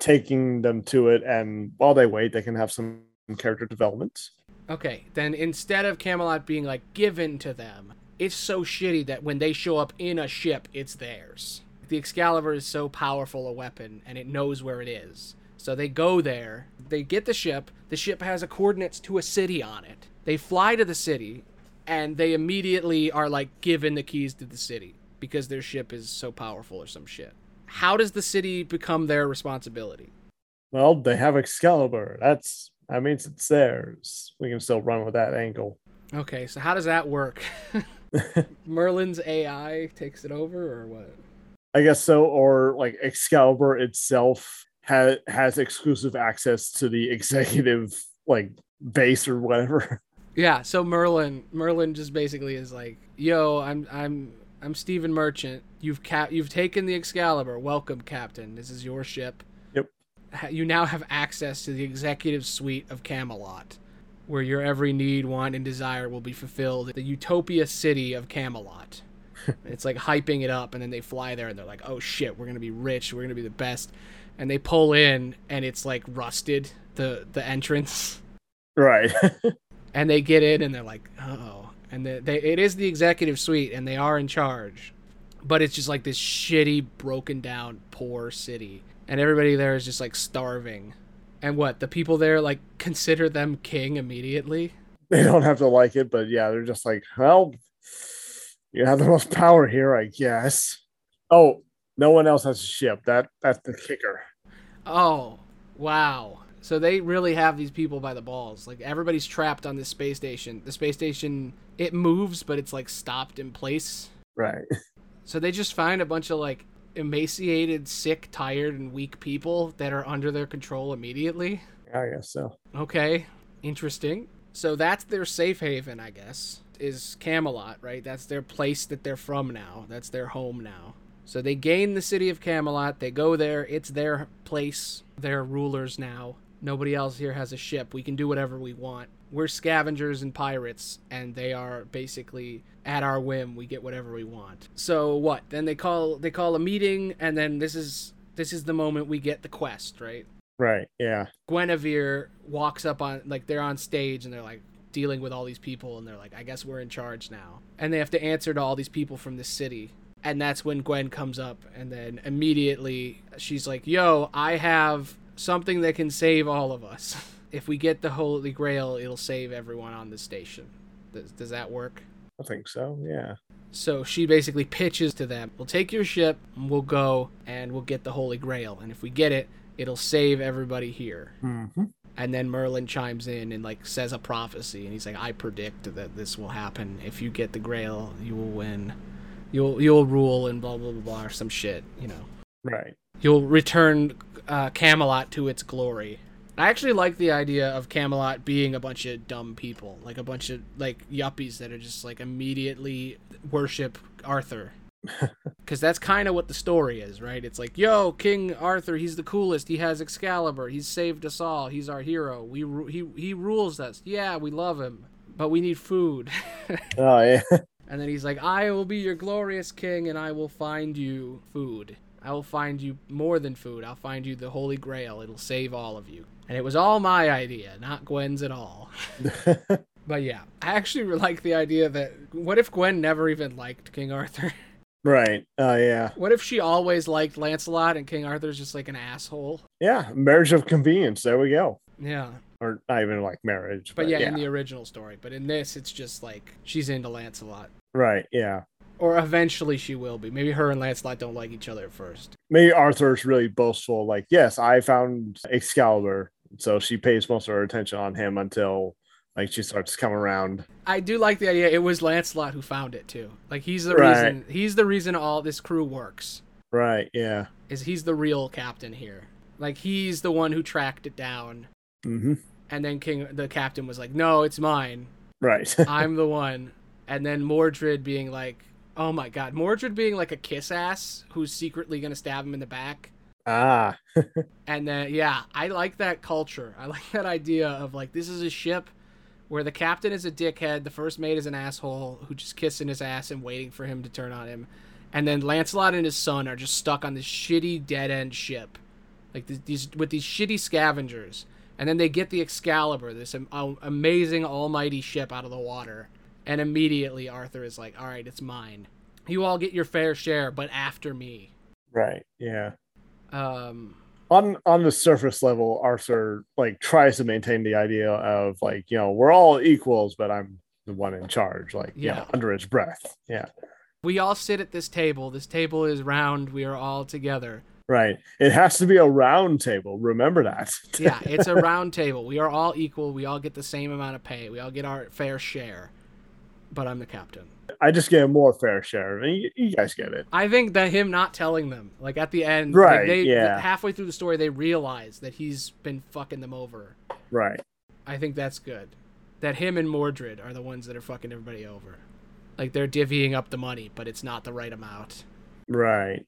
taking them to it, and while they wait, they can have some character development. Okay, then instead of Camelot being like given to them, it's so shitty that when they show up in a ship, it's theirs. The Excalibur is so powerful a weapon and it knows where it is. So they go there, they get the ship, the ship has a coordinates to a city on it. They fly to the city and they immediately are like given the keys to the city because their ship is so powerful or some shit. How does the city become their responsibility? Well, they have Excalibur. That's that means it's theirs. We can still run with that angle. Okay, so how does that work? Merlin's AI takes it over or what? I guess so, or like Excalibur itself has has exclusive access to the executive like base or whatever. Yeah, so Merlin Merlin just basically is like, "Yo, I'm I'm I'm Stephen Merchant. You've cap you've taken the Excalibur. Welcome, Captain. This is your ship. Yep. You now have access to the executive suite of Camelot, where your every need, want, and desire will be fulfilled. The utopia city of Camelot." it's like hyping it up and then they fly there and they're like oh shit we're gonna be rich we're gonna be the best. And they pull in and it's like rusted the the entrance. Right. And they get in and they're like oh and they, they it is the executive suite and they are in charge. But it's just like this shitty broken down poor city. And everybody there is just like starving. And what the people there like consider them king immediately? They don't have to like it but yeah they're just like well you have the most power here, I guess. Oh, no one else has a ship. That that's the kicker. Oh, wow. So they really have these people by the balls. Like everybody's trapped on this space station. The space station it moves, but it's like stopped in place. Right. So they just find a bunch of like emaciated, sick, tired, and weak people that are under their control immediately. I guess so. Okay. Interesting. So that's their safe haven, I guess is Camelot, right? That's their place that they're from now. That's their home now. So they gain the city of Camelot. They go there. It's their place. They're rulers now. Nobody else here has a ship. We can do whatever we want. We're scavengers and pirates, and they are basically at our whim. We get whatever we want. So what? Then they call they call a meeting, and then this is this is the moment we get the quest, right? Right. Yeah. Guinevere walks up on like they're on stage, and they're like, dealing with all these people and they're like i guess we're in charge now. And they have to answer to all these people from the city. And that's when gwen comes up and then immediately she's like yo i have something that can save all of us. If we get the holy grail it'll save everyone on the station. Does, does that work? I think so yeah. So she basically pitches to them we'll take your ship we'll go and we'll get the holy grail. And if we get it it'll save everybody here. Mm-hmm and then Merlin chimes in and like says a prophecy and he's like I predict that this will happen. If you get the grail you will win. You'll you'll rule and blah blah blah, blah or some shit you know. Right. You'll return uh, Camelot to its glory. I actually like the idea of Camelot being a bunch of dumb people like a bunch of like yuppies that are just like immediately worship Arthur because that's kind of what the story is, right? It's like, yo, King Arthur, he's the coolest. He has Excalibur. He's saved us all. He's our hero. We he he rules us. Yeah, we love him, but we need food. oh yeah. And then he's like, I will be your glorious king, and I will find you food. I will find you more than food. I'll find you the Holy Grail. It'll save all of you. And it was all my idea, not Gwen's at all. but yeah, I actually like the idea that what if Gwen never even liked King Arthur? Right. Oh, uh, yeah. What if she always liked Lancelot and King Arthur's just like an asshole? Yeah. Marriage of convenience. There we go. Yeah. Or not even like marriage. But, but yeah, yeah, in the original story. But in this, it's just like she's into Lancelot. Right. Yeah. Or eventually she will be. Maybe her and Lancelot don't like each other at first. Maybe Arthur's really boastful, like, yes, I found Excalibur. So she pays most of her attention on him until like she starts to come around. I do like the idea. It was Lancelot who found it too. Like he's the Right. reason. He's the reason all this crew works. Right, yeah. Is he's the real captain here? Like he's the one who tracked it down. hmm And then King, the captain, was like, "No, it's mine. Right. I'm the one." And then Mordred being like, "Oh my god, Mordred being like a kiss ass who's secretly gonna stab him in the back." ah. And then yeah, I like that culture. I like that idea of like this is a ship where the captain is a dickhead, the first mate is an asshole who just kissing his ass and waiting for him to turn on him. And then Lancelot and his son are just stuck on this shitty dead end ship. Like these with these shitty scavengers. And then they get the Excalibur, this uh, amazing almighty ship out of the water. And immediately Arthur is like, "All right, it's mine. You all get your fair share, but after me." Right. Yeah. Um On on the surface level, Arthur like tries to maintain the idea of like, you know, we're all equals, but I'm the one in charge, like you Yeah. know, under his breath. Yeah. we all sit at this table. This table is round. We are all together. Right. It has to be a round table. Remember that. Yeah, it's a round table. We are all equal. We all get the same amount of pay. We all get our fair share. But I'm the captain. I just get a more fair share. and you, you guys get it. I think that him not telling them, like at the end, Right, Like they, yeah. halfway through the story, they realize that he's been fucking them over. Right. I think that's good. That him and Mordred are the ones that are fucking everybody over. Like they're divvying up the money, but it's not the right amount. Right.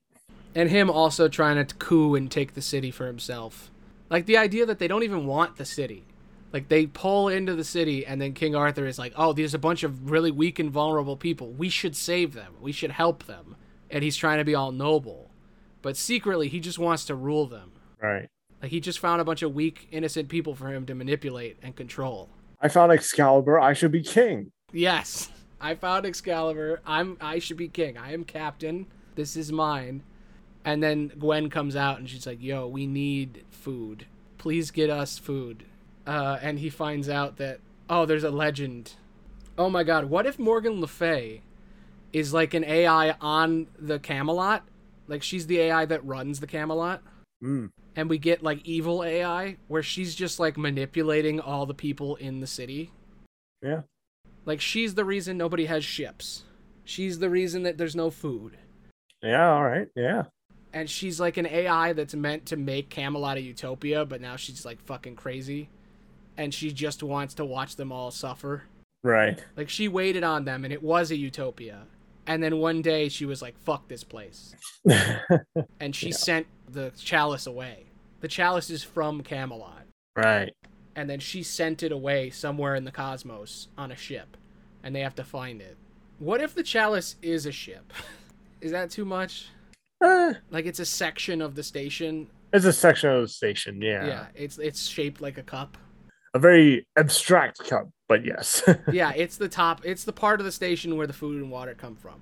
and him also trying to coup and take the city for himself. Like the idea that they don't even want the city. Like they pull into the city and then King Arthur is like, "Oh, there's a bunch of really weak and vulnerable people. We should save them. We should help them." And he's trying to be all noble. But secretly he just wants to rule them. Right. Like he just found a bunch of weak, innocent people for him to manipulate and control. I found Excalibur. I should be king. Yes. I found Excalibur. I'm I should be king. I am captain. This is mine. And then Gwen comes out and she's like, "Yo, we need food. Please get us food." Uh, and he finds out that oh, there's a legend. Oh my god, what if Morgan Le Fay is like an AI on the Camelot? Like she's the AI that runs the Camelot? Mm. and we get like evil AI where she's just like manipulating all the people in the city. Yeah. Like she's the reason nobody has ships. She's the reason that there's no food. Yeah. All right. Yeah. And she's like an AI that's meant to make Camelot a utopia, but now she's like fucking crazy. And she just wants to watch them all suffer. Right. Like she waited on them and it was a utopia. And then one day she was like, fuck this place. And she Yeah. sent the chalice away. The chalice is from Camelot. right. and then she sent it away somewhere in the cosmos on a ship and they have to find it what if the chalice is a ship is that too much Eh, like it's a section of the station it's a section of the station. Yeah. yeah, it's it's shaped like a cup A very abstract cup, but yes. yeah it's the top it's the part of the station where the food and water come from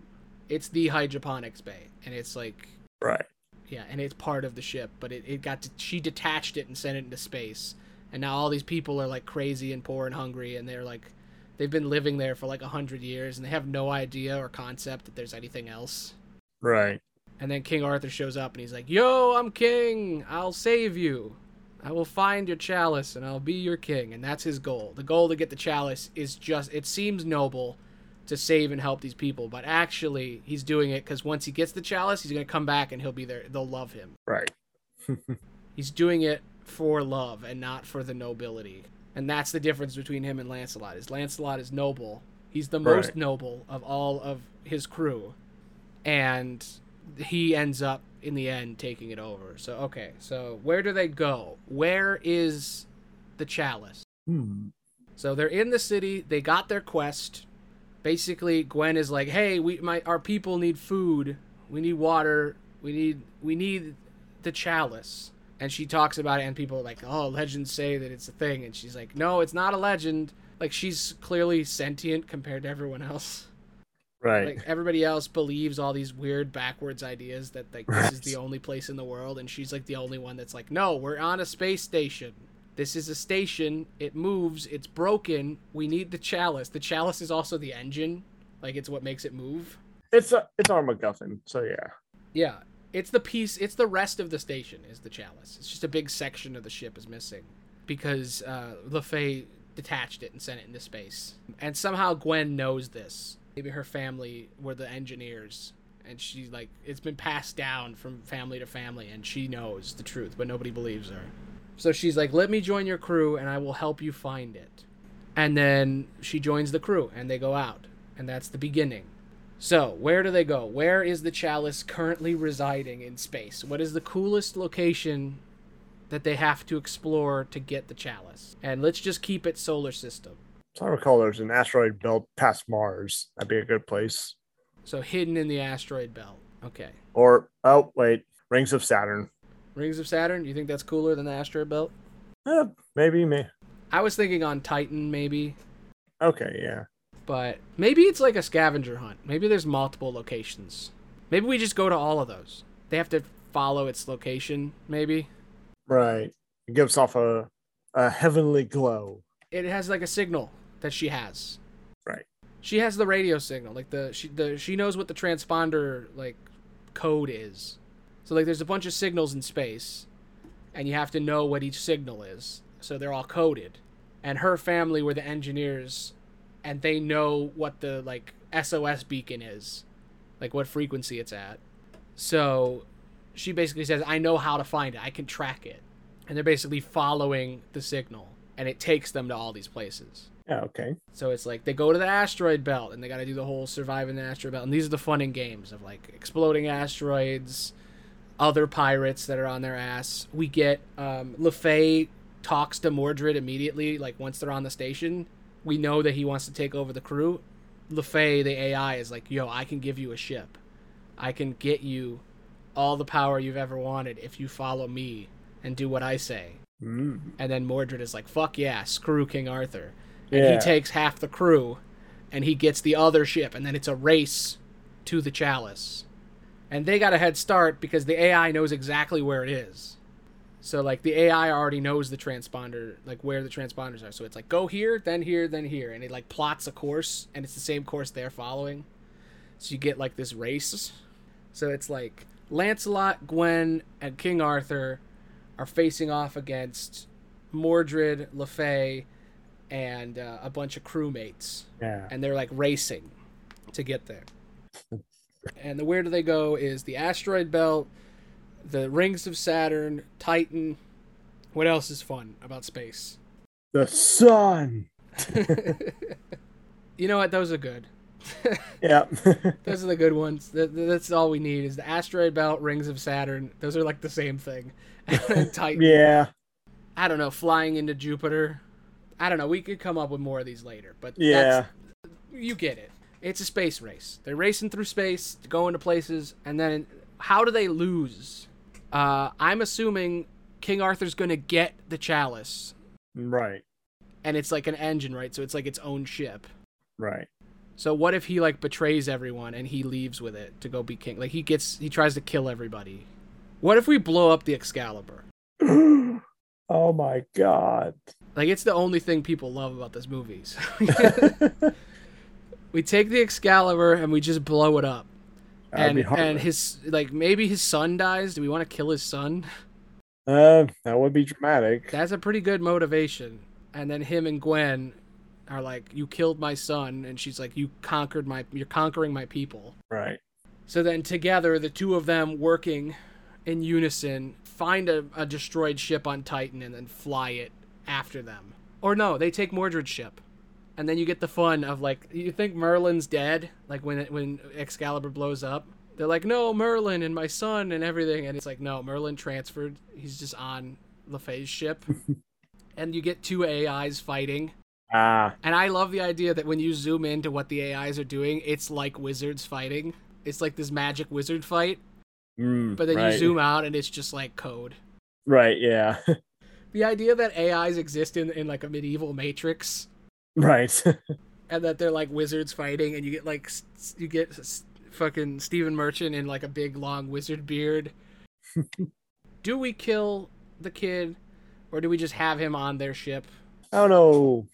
it's the hydroponics bay and it's like right. yeah and it's part of the ship but it, it got to, she detached it and sent it into space and now all these people are like crazy and poor and hungry and they're like they've been living there for like a hundred years and they have no idea or concept that there's anything else Right. and then king arthur shows up and he's like yo i'm king i'll save you i will find your chalice and i'll be your king and that's his goal the goal to get the chalice is just it seems noble to save and help these people but actually he's doing it because once he gets the chalice he's going to come back and he'll be there they'll love him Right. He's doing it for love and not for the nobility. And that's the difference between him and Lancelot. Is Lancelot is noble. He's the most Right. noble of all of his crew. And he ends up in the end taking it over. So okay, so where do they go? Where is the chalice? Hmm. So they're in the city. They got their quest. Basically, Gwen is like, "Hey, we my our people need food. We need water. We need we need the chalice." And she talks about it, and people are like, "Oh, legends say that it's a thing." And she's like, "No, it's not a legend. Like she's clearly sentient compared to everyone else. Right. Like everybody else believes all these weird backwards ideas that like this is the only place in the world, and she's like the only one that's like, no, we're on a space station. This is a station. It moves. It's broken. We need the chalice. The chalice is also the engine. Like it's what makes it move. It's a it's our MacGuffin. So yeah. Yeah, it's the piece. It's the rest of the station is the chalice. It's just a big section of the ship is missing because uh, LeFay detached it and sent it into space. And somehow Gwen knows this. Maybe her family were the engineers, and she like it's been passed down from family to family, and she knows the truth, but nobody believes her. So she's like, "Let me join your crew, and I will help you find it." And then she joins the crew, and they go out, and that's the beginning. So, where do they go? Where is the chalice currently residing in space? What is the coolest location that they have to explore to get the chalice? And let's just keep it solar system. So I recall there's an asteroid belt past Mars. That'd be a good place. So, hidden in the asteroid belt. Okay. Or oh wait, rings of Saturn. Rings of Saturn, you think that's cooler than the asteroid belt? Eh, maybe me. I was thinking on Titan, maybe. Okay, yeah. But maybe it's like a scavenger hunt. Maybe there's multiple locations. Maybe we just go to all of those. They have to follow its location, maybe. Right. It gives off a a heavenly glow. It has like a signal that she has. Right. She has the radio signal. Like the she the she knows what the transponder like code is. So like there's a bunch of signals in space and you have to know what each signal is. So they're all coded. And her family were the engineers and they know what the like SOS beacon is, like what frequency it's at. So she basically says, "I know how to find it. I can track it." And they're basically following the signal, and it takes them to all these places. Yeah, okay. So it's like they go to the asteroid belt, and they got to do the whole surviving the asteroid belt. And these are the fun and games of like exploding asteroids, other pirates that are on their ass. We get um, LeFay talks to Mordred immediately, like once they're on the station, we know that he wants to take over the crew. LeFay, the AI, is like, yo, I can give you a ship. I can get you all the power you've ever wanted if you follow me and do what I say. Mm. And then Mordred is like, fuck yeah, screw King Arthur. And Yeah. he takes half the crew and he gets the other ship. And then it's a race to the chalice. And they got a head start because the AI knows exactly where it is. So like the AI already knows the transponder, like where the transponders are. So it's like go here, then here, then here, and it like plots a course, and it's the same course they're following. So you get like this race. So it's like Lancelot, Gwen, and King Arthur are facing off against Mordred, LeFay, and uh, a bunch of crewmates Yeah. and they're like racing to get there. and the where do they go is the asteroid belt, the rings of Saturn, Titan. What else is fun about space? The sun. you know what? Those are good. Yeah. Those are the good ones. That's all we need is the asteroid belt, rings of Saturn. Those are like the same thing. Titan. yeah. I don't know, flying into Jupiter. I don't know. We could come up with more of these later, but Yeah. that's, you get it. It's a space race. They're racing through space, going to places, and then how do they lose? Uh, I'm assuming King Arthur's going to get the chalice, Right. and it's like an engine, right? So it's like its own ship. Right. So what if he like betrays everyone and he leaves with it to go be king? Like he gets, he tries to kill everybody. What if we blow up the Excalibur? oh my god. Like it's the only thing people love about this movie. we take the Excalibur and we just blow it up. That'd and be and his like maybe his son dies. Do we want to kill his son? Uh, that would be dramatic. That's a pretty good motivation. And then him and Gwen are like, "You killed my son," and she's like, "You conquered my. You're conquering my people." Right. So then together, the two of them working in unison find a, a destroyed ship on Titan and then fly it after them. Or no, they take Mordred's ship. And then you get the fun of like you think Merlin's dead, like when it, when Excalibur blows up. They're like, "No, Merlin and my son and everything." And it's like, "No, Merlin transferred. He's just on LeFay's ship." and you get two AIs fighting. Ah. And I love the idea that when you zoom into what the AIs are doing, it's like wizards fighting. It's like this magic wizard fight, Mm, but then right. you zoom out and it's just like code. Right. Yeah. The idea that AIs exist in, in like a medieval matrix right. and that they're like wizards fighting and you get like you get fucking Stephen Merchant in like a big long wizard beard. do we kill the kid or do we just have him on their ship? I don't know.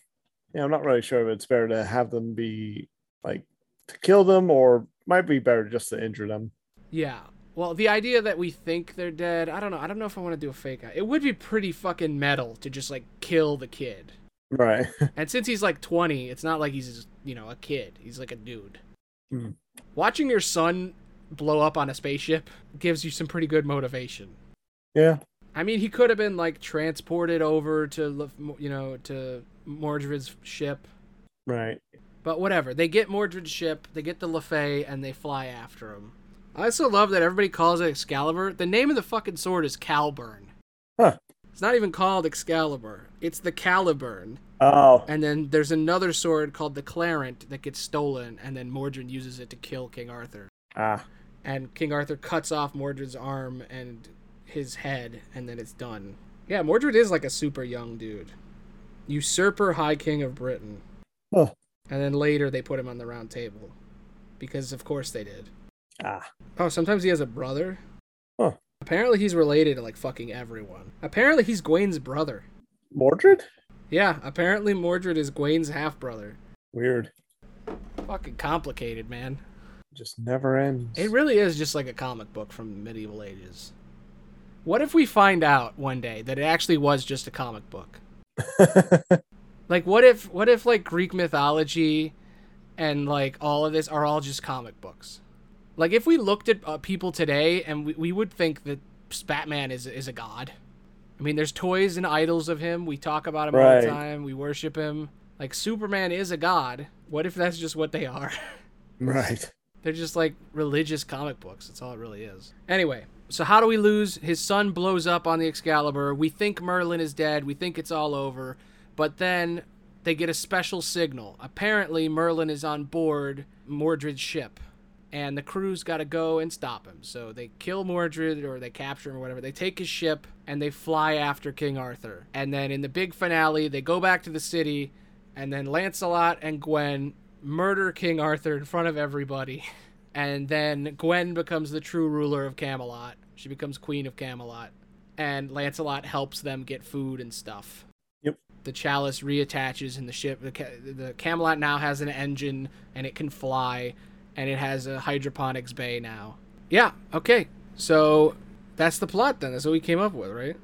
Yeah, I'm not really sure if it's better to have them be like to kill them, or might be better just to injure them. Yeah. Well, the idea that we think they're dead, I don't know. I don't know if I want to do a fake out. It would be pretty fucking metal to just like kill the kid. Right. And since he's like 20, it's not like he's, you know, a kid. He's like a dude. Hmm. Watching your son blow up on a spaceship gives you some pretty good motivation. yeah. I mean, he could have been like transported over to, you know, to Mordred's ship, Right. but whatever. They get Mordred's ship, they get the LeFay, and they fly after him. I also love that everybody calls it Excalibur. The name of the fucking sword is Caliburn. Huh. It's not even called Excalibur. It's the Caliburn. Oh. And then there's another sword called the Clarent that gets stolen, and then Mordred uses it to kill King Arthur. Ah. And King Arthur cuts off Mordred's arm and his head, and then it's done. Yeah, Mordred is like a super young dude. Usurper High King of Britain. Huh. And then later they put him on the round table. Because of course they did. Ah. Oh, sometimes he has a brother? Huh. Apparently he's related to like fucking everyone. Apparently he's Gawain's brother. Mordred? Yeah, apparently Mordred is Gawain's half brother. Weird. Fucking complicated, man. Just never ends. It really is just like a comic book from the medieval ages. What if we find out one day that it actually was just a comic book? Like what if what if like Greek mythology and like all of this are all just comic books? Like if we looked at uh, people today and we, we would think that Batman is is a god. I mean, there's toys and idols of him. We talk about him all the time. We worship him. Like Superman is a god. What if that's just what they are? right. They're just like religious comic books. That's all it really is. Anyway, so how do we lose? His son blows up on the Excalibur. We think Merlin is dead. We think it's all over. But then they get a special signal. Apparently, Merlin is on board Mordred's ship. And the crew's got to go and stop him. So they kill Mordred or they capture him or whatever. They take his ship and they fly after King Arthur. And then in the big finale, they go back to the city. And then Lancelot and Gwen murder King Arthur in front of everybody. And then Gwen becomes the true ruler of Camelot. She becomes queen of Camelot. And Lancelot helps them get food and stuff. Yep. The chalice reattaches in the ship. The, ca- the Camelot now has an engine and it can fly. And it has a hydroponics bay now. Yeah, okay. So that's the plot then. That's what we came up with, right?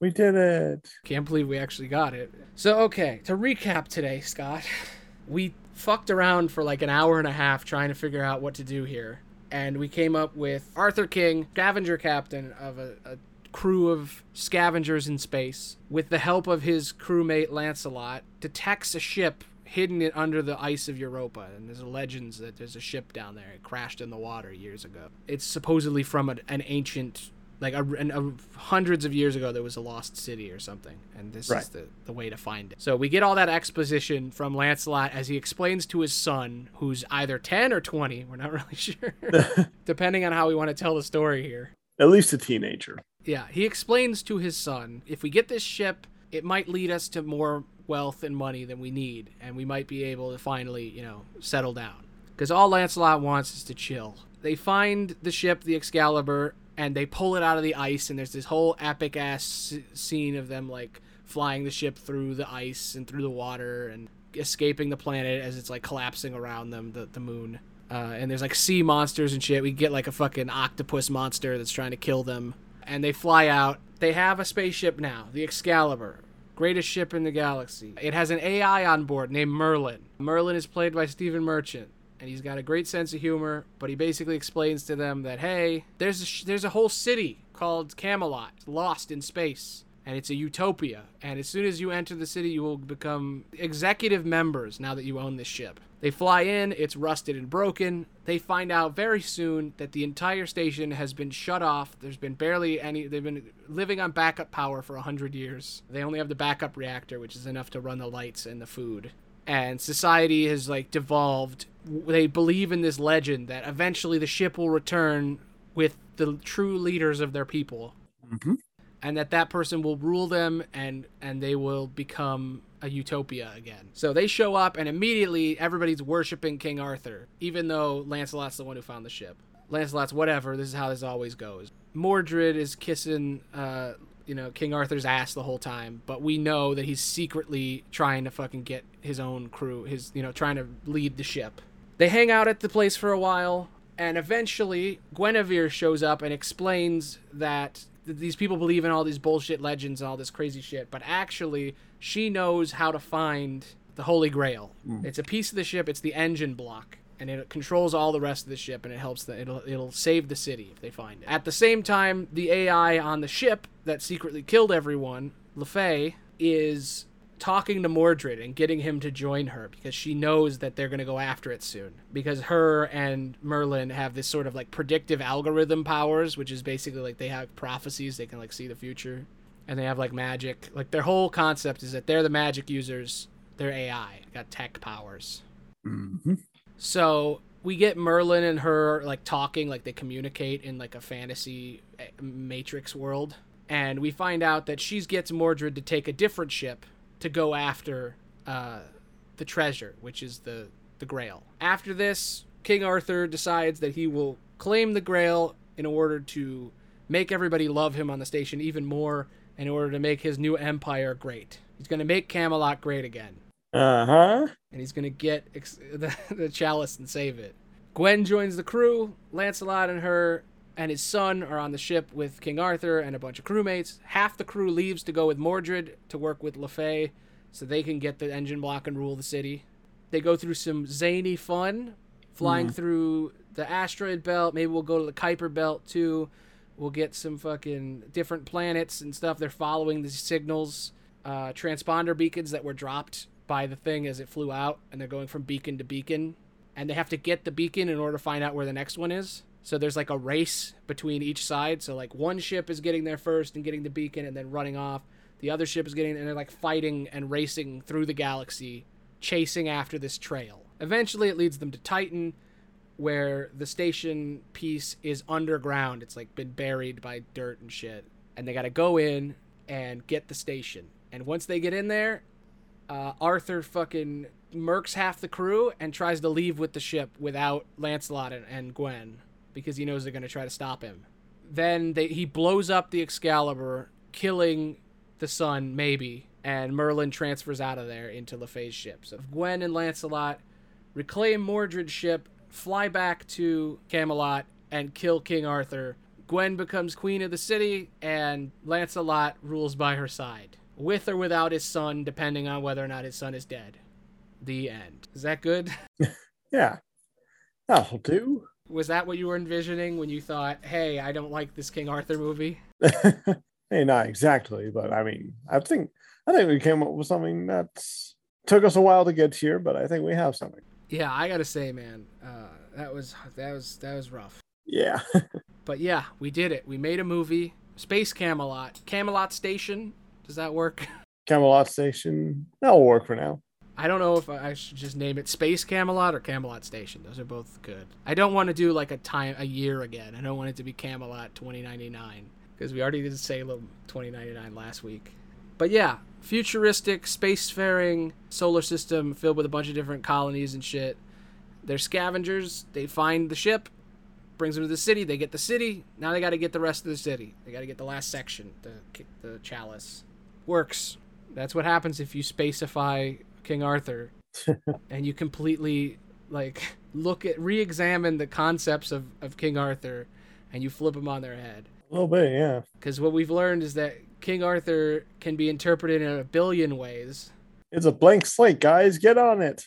We did it. Can't believe we actually got it. So, okay, to recap today, Scott, we fucked around for like an hour and a half trying to figure out what to do here. And we came up with Arthur King, scavenger captain of a, a crew of scavengers in space, with the help of his crewmate Lancelot, detects a ship hidden it under the ice of Europa. And there's legends that there's a ship down there. It crashed in the water years ago. It's supposedly from an, an ancient like a, an, a, hundreds of years ago there was a lost city or something and this Right. is the, the way to find it so we get all that exposition from lancelot as he explains to his son who's either 10 or 20 we're not really sure depending on how we want to tell the story here At least a teenager. yeah he explains to his son if we get this ship it might lead us to more wealth and money than we need and we might be able to finally you know settle down. Because all lancelot wants is to chill. They find the ship the excalibur and they pull it out of the ice and there's this whole epic ass scene of them like flying the ship through the ice and through the water and escaping the planet as it's like collapsing around them the, the moon. Uh, and there's like sea monsters and shit. We get like a fucking octopus monster that's trying to kill them. And they fly out. They have a spaceship now the excalibur greatest ship in the galaxy it has an ai on board named merlin merlin is played by stephen merchant and he's got a great sense of humor. But he basically explains to them that hey, there's a sh- there's a whole city called Camelot, lost in space, and it's a utopia. And as soon as you enter the city, you will become executive members now that you own this ship. They fly in, it's rusted and broken. They find out very soon that the entire station has been shut off. There's been barely any, they've been living on backup power for 100 years. They only have the backup reactor, which is enough to run the lights and the food and society has like devolved they believe in this legend that eventually the ship will return with the true leaders of their people Mm-hmm. And that that person will rule them and and they will become a utopia again. So they show up and immediately everybody's worshiping king arthur even though lancelot's the one who found the ship. Lancelot's whatever this is how this always goes. Mordred is kissing uh you know king arthur's ass the whole time but we know that he's secretly trying to fucking get his own crew his you know trying to lead the ship. They hang out at the place for a while, and eventually Guinevere shows up and explains that th- these people believe in all these bullshit legends and all this crazy shit, but actually she knows how to find the Holy Grail. Mm. It's a piece of the ship. It's the engine block, and it controls all the rest of the ship, and it helps. The, it'll it'll save the city if they find it. At the same time, the AI on the ship that secretly killed everyone, LeFay, is talking to Mordred and getting him to join her because she knows that they're going to go after it soon. Because her and Merlin have this sort of like predictive algorithm powers, which is basically like they have prophecies, they can like see the future. And they have like magic. Like their whole concept is that they're the magic users, they're AI, got tech powers. Mm-hmm. So we get Merlin and her like talking, like they communicate in like a fantasy eh, matrix world. And we find out that she gets Mordred to take a different ship to go after uh, the treasure, which is the the Grail. After this, King Arthur decides that he will claim the Grail in order to make everybody love him on the station even more, in order to make his new empire great. He's going to make Camelot great again Uh huh. and he's gonna get ex- the, the chalice and save it. Gwen joins the crew. Lancelot and her and his son are on the ship with King Arthur and a bunch of crewmates. Half the crew leaves to go with Mordred to work with LeFay so they can get the engine block and rule the city. They go through some zany fun, flying through the asteroid belt. Maybe we'll go to the Kuiper belt too. We'll get some fucking different planets and stuff. They're following the signals, uh, transponder beacons that were dropped by the thing as it flew out, and they're going from beacon to beacon. And they have to get the beacon in order to find out where the next one is. So there's like a race between each side. So like one ship is getting there first and getting the beacon and then running off. The other ship is getting and they're like fighting and racing through the galaxy, chasing after this trail. Eventually it leads them to Titan, where the station piece is underground. It's like been buried by dirt and shit. And they gotta go in and get the station. And once they get in there, uh, Arthur fucking murks half the crew and tries to leave with the ship without Lancelot and, and Gwen because he knows they're going to try to stop him. Then they, he blows up the Excalibur, killing the son, maybe, and Merlin transfers out of there into LeFay's ship. So Gwen and Lancelot reclaim Mordred's ship, fly back to Camelot, and kill King Arthur. Gwen becomes queen of the city, and Lancelot rules by her side, with or without his son, depending on whether or not his son is dead. The end. Is that good? Yeah. That'll do. Was that what you were envisioning when you thought, hey, I don't like this King Arthur movie? hey, not exactly, but I mean, I think I think we came up with something that took us a while to get here, but I think we have something. Yeah, I gotta say, man, uh, that was that was that was rough. Yeah. But yeah, we did it. We made a movie, Space Camelot, Camelot Station. Does that work? Camelot Station. That'll work for now. I don't know if I should just name it Space Camelot or Camelot Station. Those are both good. I don't want to do like a time a year again. I don't want it to be Camelot 2099 because we already did Salem 2099 last week. But yeah, futuristic spacefaring solar system filled with a bunch of different colonies and shit. They're scavengers. They find the ship, brings them to the city. They get the city. Now they got to get the rest of the city. They got to get the last section, the the chalice. Works. That's what happens if you spacify King Arthur and you completely like look at re-examine the concepts of, of King Arthur and you flip them on their head. A little bit, yeah. Because what we've learned is that King Arthur can be interpreted in a billion ways. It's a blank slate, guys. Get on it.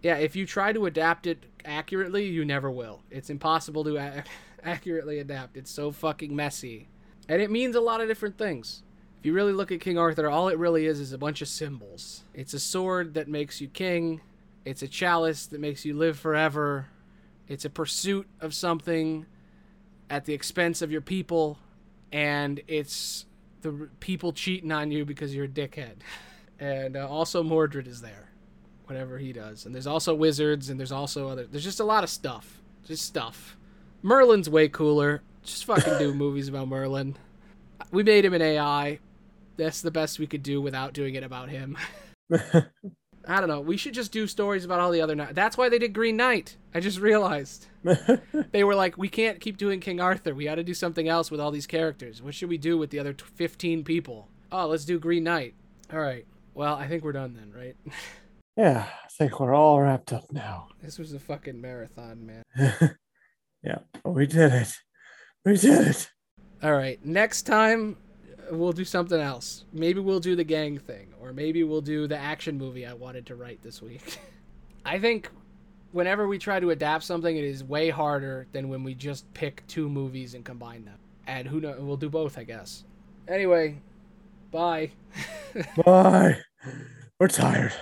Yeah, if you try to adapt it accurately, you never will. It's impossible to a- accurately adapt. It's so fucking messy. And it means a lot of different things. If you really look at King Arthur, all it really is is a bunch of symbols. It's a sword that makes you king, it's a chalice that makes you live forever, it's a pursuit of something at the expense of your people, and it's the people cheating on you because you're a dickhead. And uh, also, Mordred is there whatever he does. And there's also wizards, and there's also other. There's just a lot of stuff. Just stuff. Merlin's way cooler. Just fucking do movies about Merlin. We made him an AI. That's the best we could do without doing it about him. I don't know. We should just do stories about all the other. Knight. That's why they did Green Knight. I just realized they were like, we can't keep doing King Arthur. We got to do something else with all these characters. What should we do with the other t- 15 people? Oh, let's do Green Knight. All right. Well, I think we're done then, right? Yeah, I think we're all wrapped up now. This was a fucking marathon, man. yeah, we did it. We did it. All right, next time we'll do something else. Maybe we'll do the gang thing, or maybe we'll do the action movie I wanted to write this week. I think whenever we try to adapt something, it is way harder than when we just pick two movies and combine them. And who knows? We'll do both, I guess. Anyway, bye. Bye. We're tired.